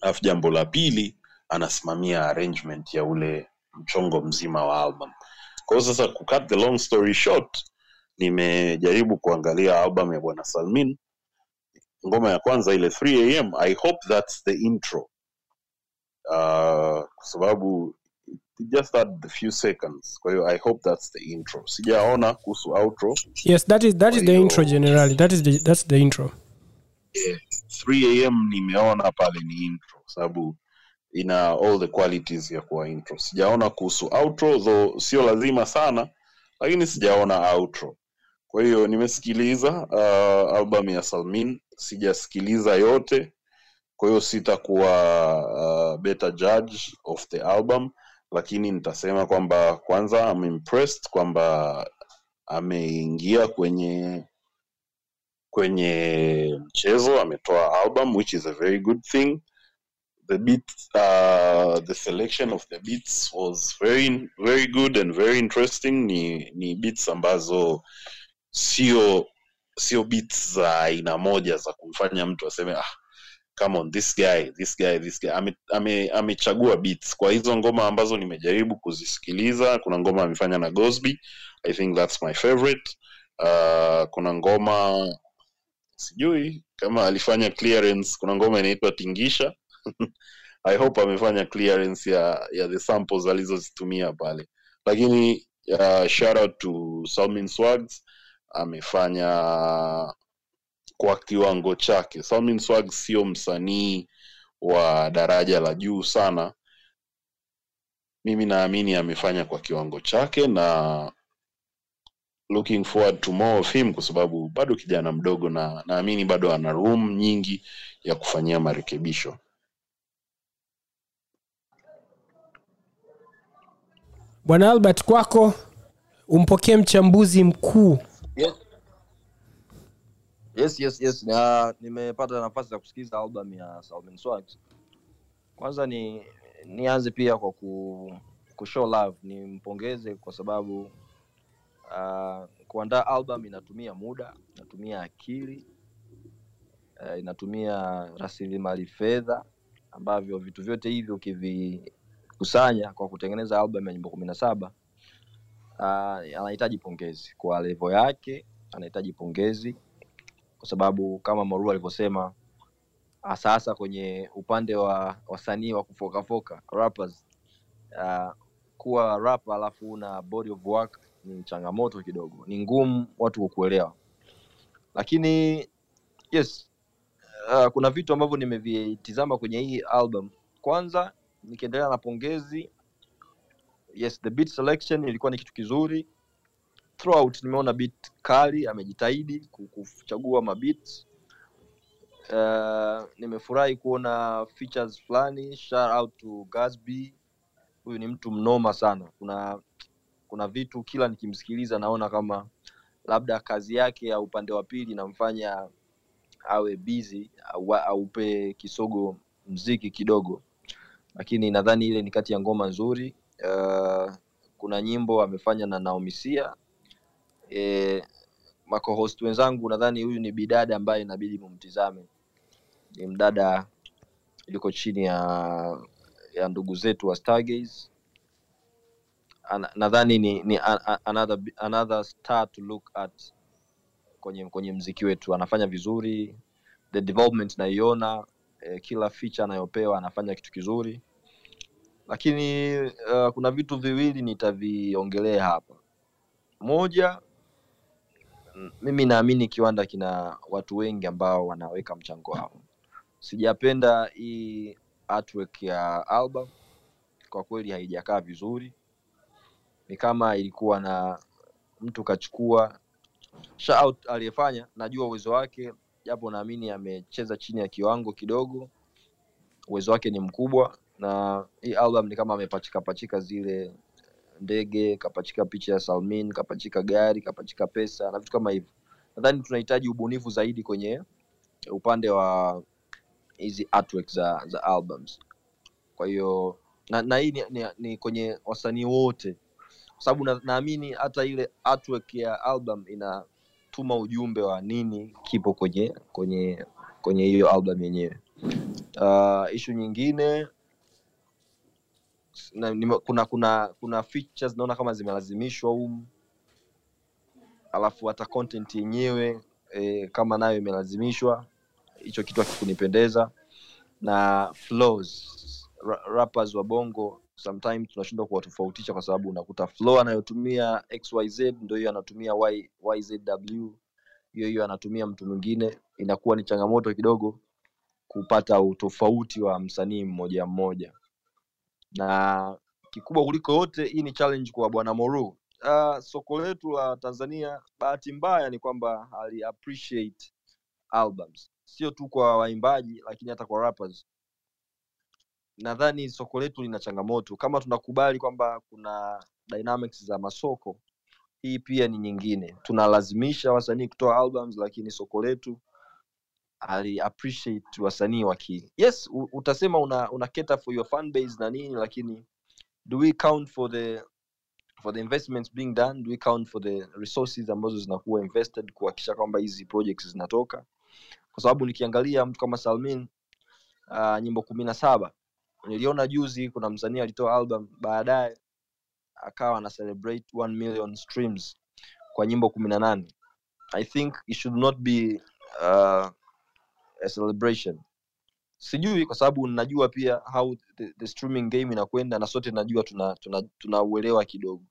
Alafu jambo la pili anasimamia arrangement ya ule mchongo mzima wa album. Kwa sasa kucut the long story short nimejaribu kuangalia album ya bwana salmin ngoma ya kwanza ile 3 am i hope that's the intro. Uh, kwa sababu just had the few seconds. Kwa hiyo i hope that's the intro. Sijaona kuhusu outro. Yes that is, that is the intro generally. That is the, that's the intro. 3 am nimeona pale ni intro. Sababu ina all the qualities ya kuwa intro. Sijaona kuhusu outro though sio lazima sana lakini sijaona outro. Kwa hiyo nimesikiliza uh, album ya salmin sijasikiliza yote. Kwa hiyo sitakuwa uh, better judge of the album lakini nitasema kwamba kwanza I'm impressed kwamba ameingia kwenye kwenye mchezo ametoa album which is a very good thing. The beat uh, the selection of the beats was very very good and very interesting. Ni ni beats ambazo sio sio beats za aina moja za kumfanya mtu aseme ah come on this guy this guy this guy. Ame- ame- amechagua beats. Kwa hizo ngoma ambazo nimejaribu kuzisikiliza kuna ngoma amefanya na Gosby I think that's my favorite. Uh, kuna ngoma sijui kama alifanya clearance kuna ngoma inaitwa tingisha. I hope amefanya clearance ya ya the samples alizozitumia pale. Lakini uh, shout out to Swags amefanya kwa kiwango chake. Swags sio msanii wa daraja la juu sana. Mimi naamini amefanya kwa kiwango chake na looking forward to more of him kwa sababu bado kijana mdogo na naamini bado ana room nyingi ya kufanyia marekebisho. Bwana albert kwako umpokee mchambuzi mkuu yes. yes yes. Na nimepata nafasi ya kusikiliza album ya Salmin Swags kwanza ni nianze pia kwa ku, ku show love. Nimpongeze kwa sababu uh, kuandaa album inatumia muda inatumia akili uh, inatumia rasilimali fedha ambavyo vitu vyote hivyo ukivikusanya kwa kutengeneza album ya nyimbo kumi na saba uh, anahitaji pongezi. Kwa levo yake anahitaji pongezi kwa sababu kama Maru alivyosema hasa kwenye upande wa wasanii wa kufokafoka rappers uh, kuwa rap alafu una body of work ni changamoto kidogo ni ngumu watu kukuelewa. Lakini yes uh, kuna vitu ambavyo nimevitizama kwenye hii album. Kwanza nikiendelea na pongezi yes the beat selection ilikuwa ni kitu kizuri throughout nimeona beat kali amejitahidi kuchagua mabit uh, nimefurahi kuona features fulani. Shout out to Gasby huyu ni mtu mnoma sana. Kuna kuna vitu kila nikimsikiliza naona kama labda kazi yake ya upande wa pili inamfanya awe busy au aupe kisogo mziki kidogo. Lakini nadhani ile ni kati ya ngoma nzuri. Uh, kuna nyimbo amefanya na Naomi Sia e, makohost wenzangu nadhani huyu ni bidada ambaye inabidi mumtizame. Ni mdada yuko chini ya ya ndugu zetu wa Stargaze. Nadhani ni, ni another, another star to look at kwenye kwenye mziki wetu. Anafanya vizuri the development naiona eh, kila feature anayopewa anafanya kitu kizuri. Lakini uh, kuna vitu viwili nitaviongelea hapa. Moja mimi naamini kiwanda kina watu wengi ambao wanaweka mchango wao. Sijapenda hii artwork ya album. Kwa kweli haijakaa vizuri. Ni kama ilikuwa na mtu kachukua shout aliyefanya najua uwezo wake japo naamini amecheza chini ya kiwango kidogo. Uwezo wake ni mkubwa na hii album ni kama amepachika pachika zile ndege kapachika picha ya salmin kapachika gari kapachika pesa na vitu kama hivyo. Nadhani tunahitaji ubunifu zaidi kwenye upande wa hizi artwork za za albums. Kwa hiyo na, na hii ni, ni, ni kwenye wasanii wote. Kwa sababu na- naamini hata ile artwork ya album inatuma ujumbe wa nini kipo kwenye kwenye kwenye hiyo album yenyewe. Uh, ishu nyingine na, nima, kuna kuna kuna features naona kama zimelazimishwa humu. Alafu hata content yenyewe e, kama nayo imelazimishwa hicho kitu hakikunipendeza. Na flows Ra- rappers wa bongo sometimes tunashindwa kuwatofautisha kwa sababu unakuta flow anayotumia xyz ndo hiyo anatumia y, yzw hiyo hiyo anatumia mtu mwingine. Inakuwa ni changamoto kidogo kupata utofauti wa msanii mmoja mmoja na kikubwa kuliko yote hii ni challenge kwa bwana moru uh, soko letu la tanzania bahati mbaya ni kwamba hali appreciate albums. Sio tu kwa waimbaji lakini hata kwa rappers. Nadhani soko letu lina changamoto. Kama tunakubali kwamba kuna dynamics za masoko hii pia ni nyingine. Tunalazimisha wasanii kutoa albums lakini soko letu ali wasanii waki yes utasema una, una cater for your fan base na nini lakini do we count for the for the investments being done? Do we count for the resources ambazo zinakuwa invested kuhakikisha kwamba hizi projects zinatoka? Kwa sababu nikiangalia mtu kama salmin uh, nyimbo kumi na saba niliona juzi kuna msanii alitoa album baadaye akawa ana celebrate 1 million streams kwa nyimbo kumi na nane. I think it should not be uh, a celebration. Sijui kwa sababu najua pia how the, the streaming game inakwenda na sote najua tuna tuna, tuna kidogo.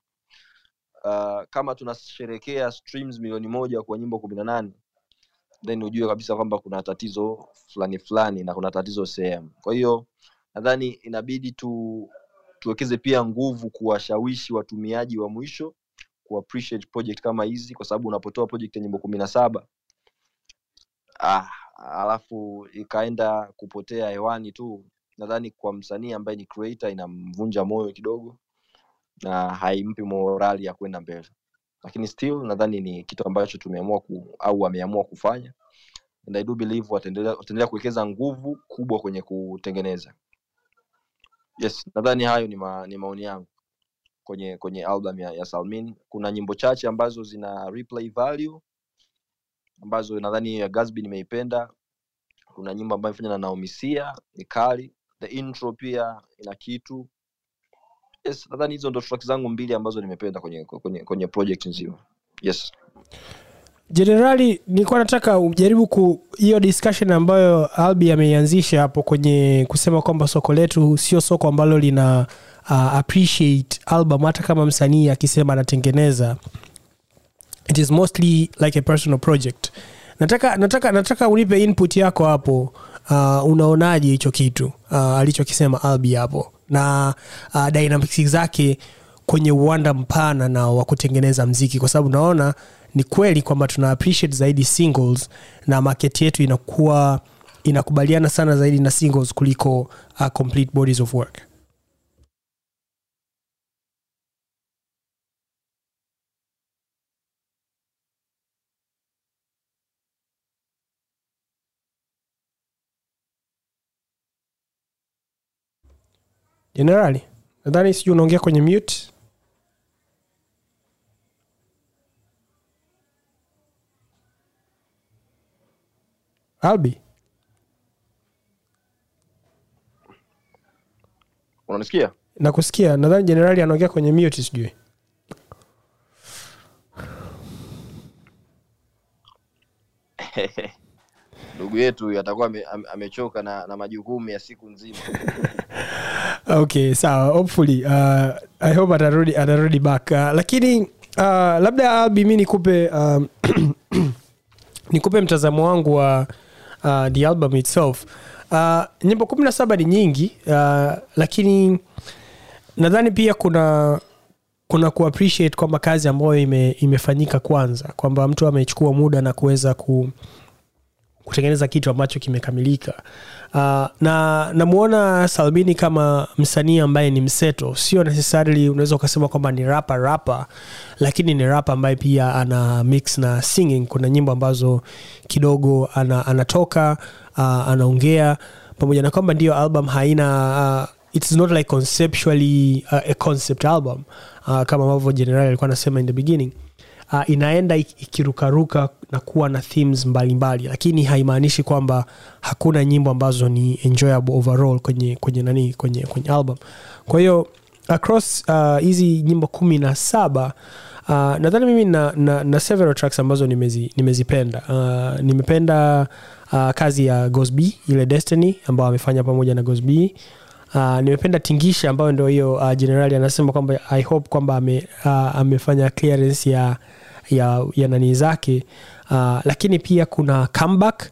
Uh, kama tunasherekea streams milioni moja kwa nyimbo kumi na nane then ujue kabisa kwamba kuna tatizo fulani fulani na kuna tatizo sehemu. Kwa hiyo nadhani inabidi tu tuwekeze pia nguvu kuwashawishi watumiaji wa mwisho ku project kama hizi kwa sababu unapotoa project ya nyimbo kumi na saba ah, alafu ikaenda kupotea hewani tu. Nadhani kwa msanii ambaye ni creator inamvunja moyo kidogo na haimpi morali ya kwenda mbele. Lakini still nadhani ni kitu ambacho tumeamua ku, au wameamua kufanya. And I do believe wataendelea kuwekeza nguvu kubwa kwenye kutengeneza. Yes nadhani hayo ni, ma, ni maoni yangu kwenye kwenye album ya, ya salmin. Kuna nyimbo chache ambazo zina replay value ambazo nadhani Gatsby nimeipenda. Kuna nyimbo ambayo imefanya na Naomi Sia ni kali. The intro pia ina kitu. Yes nadhani hizo ndo track zangu mbili ambazo nimependa kwenye kwenye kwenye project nzima. Yes. Jenerali nilikuwa nataka ujaribu ku hiyo discussion ambayo albi ameianzisha hapo kwenye kusema kwamba soko letu sio soko ambalo lina uh, appreciate album. Hata kama msanii akisema anatengeneza it is mostly like a personal project. Nataka nataka nataka unipe input yako hapo. Uh, unaonaje hicho kitu uh, alichokisema albi hapo? Na uh, dynamics zake kwenye uwanda mpana na wa kutengeneza mziki. Kwa sababu naona ni kweli kwamba tuna appreciate zaidi singles na market yetu inakuwa inakubaliana sana zaidi na singles kuliko uh, complete bodies of work jenerali nadhani sijui unaongea kwenye mute. Albi? Unanisikia? Nakusikia. Nadhani jenerali anaongea kwenye mute sijui ndugu yetu atakuwa ame, ame- amechoka na, na majukumu ya siku nzima. Okay sawa. Hopefully uh, i hope atarudi atarudi back. Uh, lakini uh, labda albi mi nikupe um, nikupe mtazamo wangu wa uh, the album itself. Uh, nyimbo kumi na saba ni nyingi uh, lakini nadhani pia kuna kuna kuappreciate kwamba kazi ambayo ime, imefanyika kwanza kwamba mtu amechukua muda na kuweza ku, kutengeneza kitu ambacho kimekamilika. Uh, na namwona salmini kama msanii ambaye ni mseto. Sio necessarily unaweza ukasema kwamba ni rapa rapa lakini ni rapa ambaye pia ana mix na singing. Kuna nyimbo ambazo kidogo ana, anatoka uh, anaongea pamoja na kwamba ndiyo album haina uh, it's not like conceptually uh, a concept album uh, kama ambavyo general alikuwa anasema in the beginning uh, inaenda ikirukaruka na kuwa na themes mbalimbali. Mbali. lakini haimaanishi kwamba hakuna nyimbo ambazo ni enjoyable overall kwenye kwenye nani kwenye kwenye album. Kwa hiyo across uh, hizi nyimbo kumi na saba uh, nadhani mimi na, na, na several tracks ambazo nimezi, nimezipenda. Uh, nimependa uh, kazi ya gosb ile destiny ambayo amefanya pamoja na gosb Uh, nimependa tingisha ambayo ndo hiyo uh, generali anasema kwamba i hope kwamba ame, uh, amefanya clearance ya ya, ya nani zake. Uh, lakini pia kuna comeback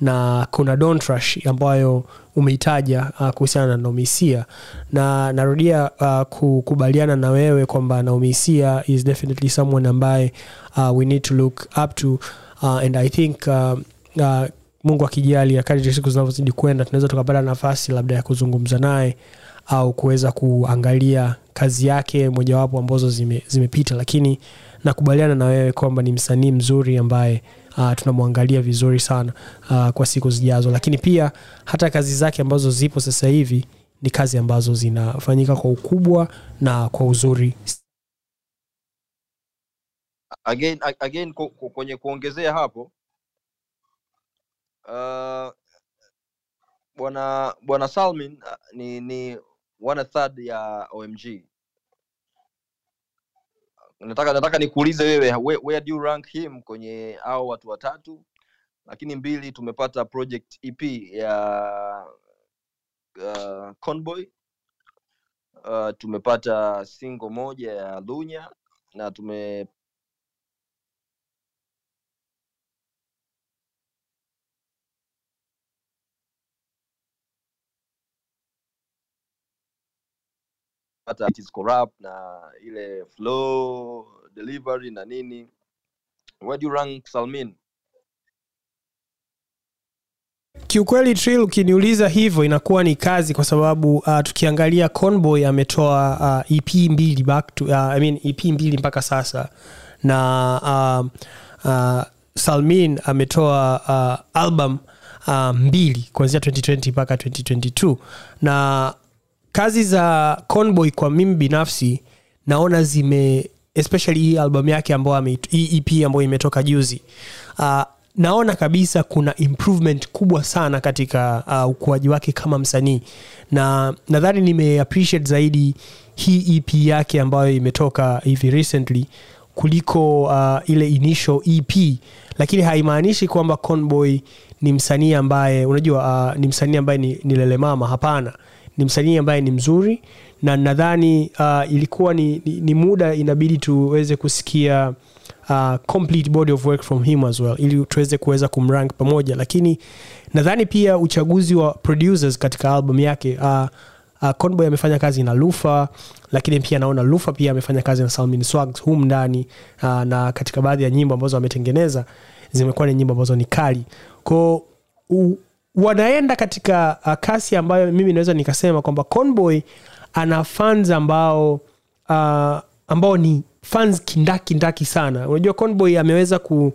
na kuna dontrush ambayo umeitaja uh, kuhusiana na naumisia na narudia uh, kukubaliana na wewe kwamba naumisia is definitely someone ambaye uh, we need to look up to uh, and i think uh, uh, mungu akijali kadri siku zinavyozidi kwenda tunaweza tukapata nafasi labda ya kuzungumza naye au kuweza kuangalia kazi yake mojawapo ambazo zime, zimepita. Lakini nakubaliana na wewe kwamba ni msanii mzuri ambaye uh, tunamwangalia vizuri sana uh, kwa siku zijazo. Lakini pia hata kazi zake ambazo zipo sasa hivi ni kazi ambazo zinafanyika kwa ukubwa na kwa uzuri. Again again kwenye kuongezea hapo uh, bwana bwana salmin uh, ni ni one third ya omg nataka nataka nikuulize wewe where, where do you rank him kwenye hao watu watatu? Lakini mbili tumepata project ep ya uh, conboy uh, tumepata single moja ya lunya na tume is corrupt na ile flow delivery na nini. Where do you rank salmin? Kiukweli trill ukiniuliza hivyo inakuwa ni kazi kwa sababu uh, tukiangalia conboy ametoa uh, ep mbili back to, uh, I mean, ep mbili mpaka sasa. Na uh, uh, salmin ametoa uh, album uh, mbili kuanzia 2020 mpaka 2022 na kazi za conboy kwa mimi binafsi naona zime especially hii album yake ambayo hii ep ambayo imetoka juzi uh, naona kabisa kuna improvement kubwa sana katika uh, ukuaji wake kama msanii. Na nadhani nimeappreciate zaidi hii ep yake ambayo imetoka hivi recently kuliko uh, ile initial ep lakini haimaanishi kwamba conboy ni msanii ambaye unajua uh, ni msanii ambaye ni, ni lelemama hapana ni msanii ambaye ni mzuri na nadhani uh, ilikuwa ni, ni, ni muda inabidi tuweze kusikia uh, complete body of work from him as well ili tuweze kuweza kumrank pamoja. Lakini nadhani pia uchaguzi wa producers katika album yake uh, uh, conboy amefanya kazi na lufa lakini pia naona lufa pia amefanya kazi na salmin swags hum ndani uh, na katika baadhi ya nyimbo ambazo ametengeneza zimekuwa ni nyimbo ambazo ni kali. U, wanaenda katika uh, kasi ambayo mimi naweza nikasema kwamba conboy ana fans ambao uh, ambao ni fans kindakindaki sana. Unajua conboy ameweza ku,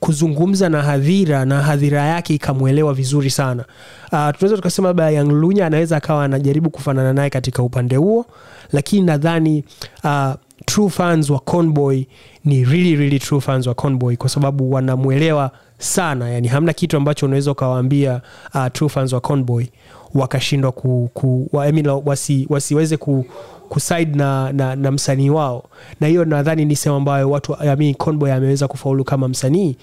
kuzungumza na hadhira na hadhira yake ikamwelewa vizuri sana. Uh, tunaweza tukasema labda yang lunya anaweza akawa anajaribu kufanana naye katika upande huo lakini nadhani uh, true fans wa conboy ni really, really true fans wa conboy kwa sababu wanamwelewa sana. Yani hamna kitu ambacho unaweza ukawaambia uh, true fans wa conboy wakashindwa ku, ku, wa, I mean, wasi, wasiweze ku, kuside na, na, na msanii wao. Na hiyo nadhani ni sehemu ambayo watu I mean, conboy ameweza kufaulu kama msanii.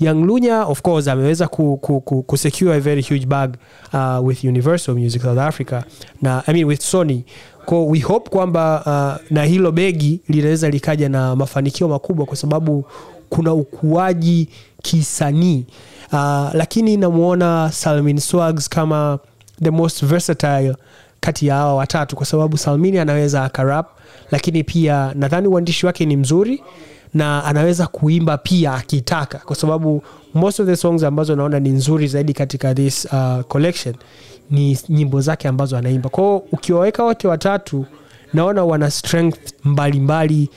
Young lunya of course ameweza ku, ku, ku, ku secure a very huge bag uh, with universal music south africa na I mean, with sony. Ko we hope kwamba uh, na hilo begi linaweza likaja na mafanikio makubwa kwa sababu kuna ukuaji kisanii. Uh, lakini namwona salmin swags kama the most versatile kati ya hawa watatu kwa sababu salmini anaweza akarap lakini pia nadhani uandishi wake ni mzuri na anaweza kuimba pia akitaka kwa sababu most of the songs ambazo naona ni nzuri zaidi katika this uh, collection ni nyimbo zake ambazo anaimba. Kwao ukiwaweka wote watatu naona wana strength mbalimbali mbali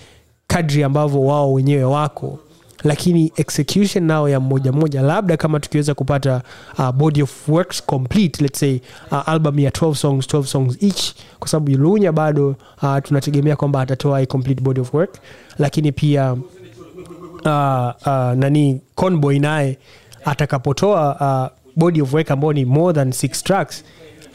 kadri ambavyo wao wenyewe wako lakini execution nao ya mmoja mmoja labda kama tukiweza kupata uh, body of works complete let's say uh, album ya 12 songs 12 songs each kwa sababu lunya bado uh, tunategemea kwamba atatoa complete body of work. Lakini pia uh, uh, nani conboy naye atakapotoa uh, body of work ambao ni more than six tracks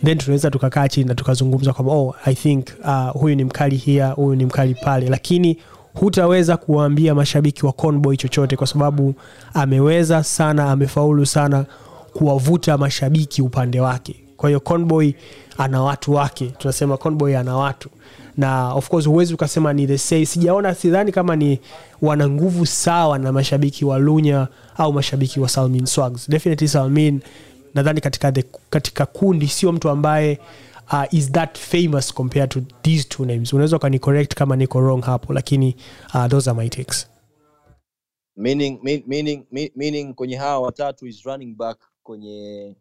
then tunaweza tukakaa chini na tukazungumza kwamba oh, i think uh, huyu ni mkali hia huyu ni mkali pale. Lakini hutaweza kuwaambia mashabiki wa conboy chochote kwa sababu ameweza sana amefaulu sana kuwavuta mashabiki upande wake. Kwa hiyo conboy ana watu wake tunasema conboy ana watu. Na of course huwezi ukasema ni the same. Sijaona sidhani kama ni wana nguvu sawa na mashabiki wa lunya au mashabiki wa salmin swags. Definitely salmin nadhani katika, katika kundi sio mtu ambaye uh, is that famous compared to these two names? Unaweza ukani correct kama niko wrong hapo lakini uh, those are my takes. Meaning, mean- meaning, meaning kwenye hawa watatu is running back kwenye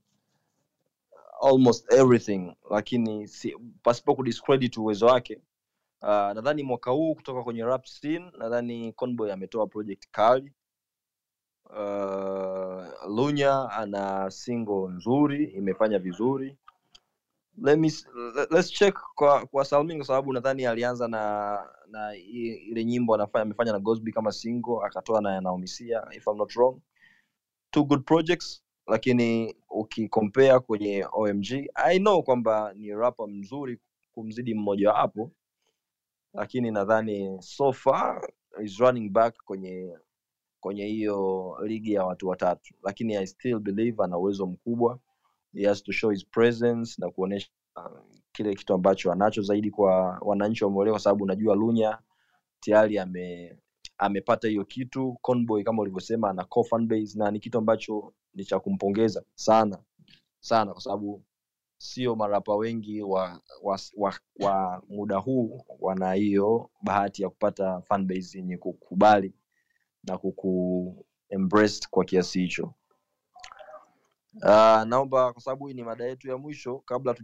almost everything lakini si, pasipo kudiscredit uwezo wake. Uh, nadhani mwaka huu kutoka kwenye rap scene nadhani conboy ametoa project kali. Uh, lunya ana single nzuri imefanya vizuri Let me, s- let's check kwa kwa salmin kwa sababu nadhani alianza na na ile nyimbo anafanya amefanya na gosby kama single akatoa na naomisia if I'm not wrong. Two good projects lakini ukikompea kwenye omg i know kwamba ni rapa mzuri kumzidi mmoja wapo lakini nadhani so far is running back kwenye kwenye hiyo ligi ya watu watatu lakini i still believe ana uwezo mkubwa he has to show his presence na kuonyesha uh, kile kitu ambacho anacho zaidi kwa wananchi wameolewa kwa sababu unajua lunya tayari ame amepata hiyo kitu. Conboy kama ulivyosema ana core fan base na ni kitu ambacho ni cha kumpongeza sana sana kwa sababu sio marapa wengi wa, wa, wa, wa muda huu wana hiyo bahati ya kupata fan base yenye kukubali na kuku embrace kwa kiasi hicho Uh, naomba kwa sababu hii ni mada yetu ya mwisho kabla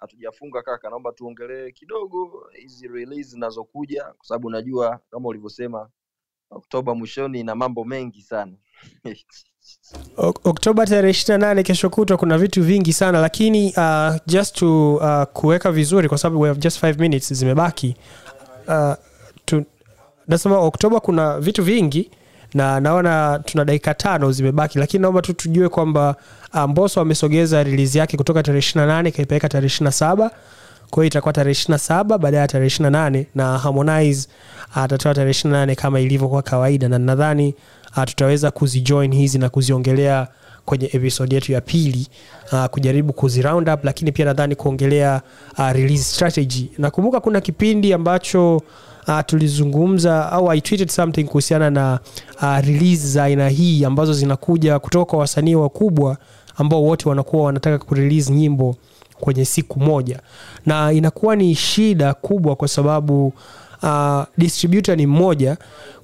hatujafunga kaka naomba tuongelee kidogo hizi release zinazokuja kwa sababu najua kama ulivyosema oktoba mwishoni ina mambo mengi sana. Oktoba tarehe 28 kesho kutwa kuna vitu vingi sana lakini uh, just to uh, kuweka vizuri kwa sababu we have just 5 minutes zimebaki uh, nasema oktoba kuna vitu vingi na naona tuna dakika tano zimebaki lakini naomba tu tujue kwamba uh, mboso amesogeza release yake kutoka tarehe 28 kaipeleka tarehe 27 kwa itakuwa tarehe 27 baadaye ya tarehe 28 na harmonize atatoa tarehe 28 kama ilivyokuwa kawaida. Na nadhani uh, tutaweza kuzijoin hizi na kuziongelea kwenye episode yetu ya pili uh, kujaribu kuzi up lakini pia nadhani kuongelea uh, release strategy. Nakumbuka kuna kipindi ambacho uh, tulizungumza au I tweeted something kuhusiana na uh, release za aina hii ambazo zinakuja kutoka kwa wasanii wakubwa ambao wote wanakuwa wanataka kurelease nyimbo kwenye siku moja. Na inakuwa ni shida kubwa kwa sababu uh, distributor ni mmoja.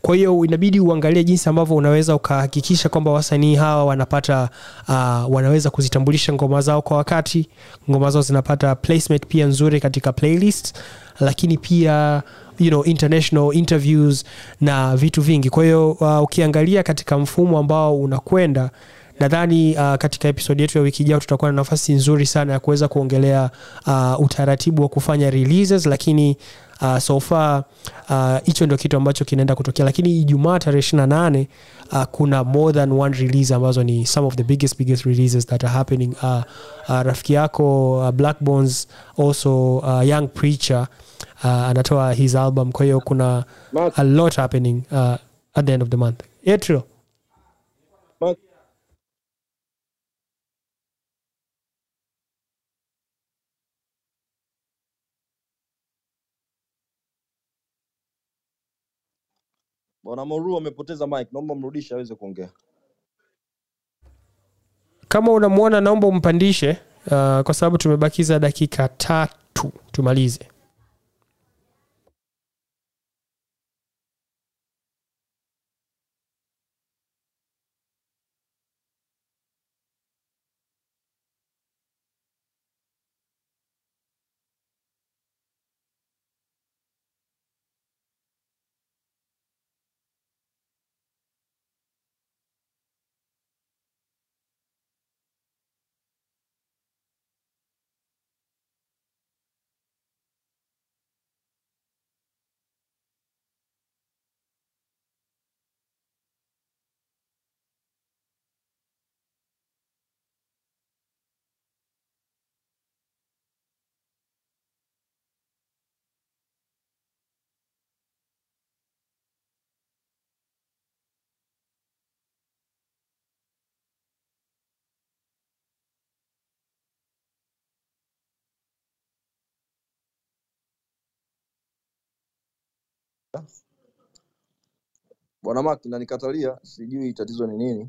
Kwa hiyo inabidi uangalie jinsi ambavyo unaweza ukahakikisha kwamba wasanii hawa wanapata uh, wanaweza kuzitambulisha ngoma zao kwa wakati. Ngoma zao zinapata placement pia nzuri katika playlist lakini pia you know, international interviews na vitu vingi. Kwa hiyo uh, ukiangalia katika mfumo ambao unakwenda nadhani uh, katika episodi yetu ya wiki ijao tutakuwa na nafasi nzuri sana ya kuweza kuongelea uh, utaratibu wa kufanya releases lakini uh, so far uh, hicho ndio kitu ambacho kinaenda kutokea lakini ijumaa tarehe 28 uh, kuna more than one release ambazo ni some of the biggest biggest releases that are happening uh, uh, rafiki yako uh, black bones also uh, young preacher uh, anatoa his album kwa hiyo kuna a lot happening uh, at the end of the month. Mark. Bwana moru amepoteza mic naomba mrudishe aweze kuongea. Kama unamwona naomba umpandishe uh, kwa sababu tumebakiza dakika tatu tumalize bwana Mark nanikatalia sijui tatizo ni nini.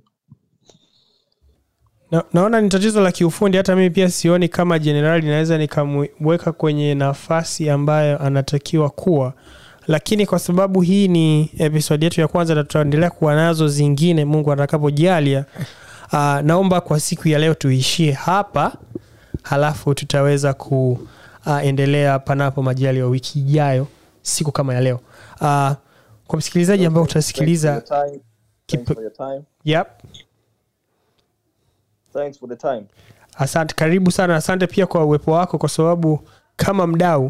Na, naona ni tatizo la kiufundi hata mimi pia sioni kama jenerali naweza nikamweka kwenye nafasi ambayo anatakiwa kuwa. Lakini kwa sababu hii ni episodi yetu ya kwanza na tutaendelea kuwa nazo zingine mungu atakapojalia uh, naomba kwa siku ya leo tuishie hapa halafu tutaweza kuendelea uh, panapo majali ya wiki ijayo siku kama ya leo uh, kwa msikilizaji ambao utasikiliza Thanks for your time. Thanks Keep- for your time. yep, Thanks for the time. asante karibu sana asante pia kwa uwepo wako kwa sababu kama mdau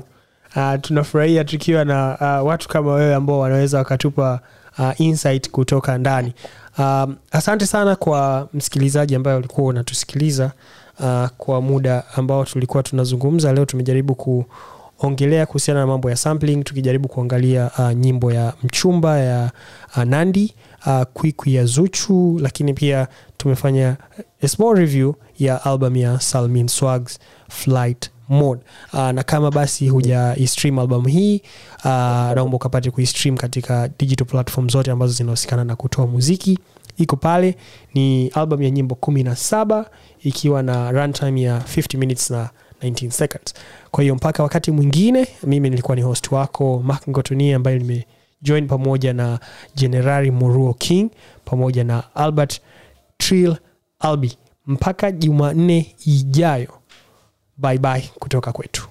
uh, tunafurahia tukiwa na uh, watu kama wewe ambao wanaweza wakatupa uh, insight kutoka ndani um, asante sana kwa msikilizaji ambaye ulikuwa unatusikiliza uh, kwa muda ambao tulikuwa tunazungumza leo tumejaribu kuongelea kuhusiana na mambo ya sampling tukijaribu kuangalia uh, nyimbo ya mchumba ya uh, nandi uh, kwikwi ya zuchu lakini pia tumefanya a small review ya album ya salmin swags flight mode. Uh, na kama basi huja istream album hii uh, naomba ukapate kuistream katika digital platform zote ambazo zinahusikana na kutoa muziki. Iko pale ni album ya nyimbo kumi na saba ikiwa na runtime ya 50 minutes na 19 seconds. Kwa hiyo mpaka wakati mwingine mimi nilikuwa ni host wako mak ngotoni ambaye nimejoin pamoja na jenerali muruo king pamoja na albert trill albi. Mpaka jumanne ijayo bye bye kutoka kwetu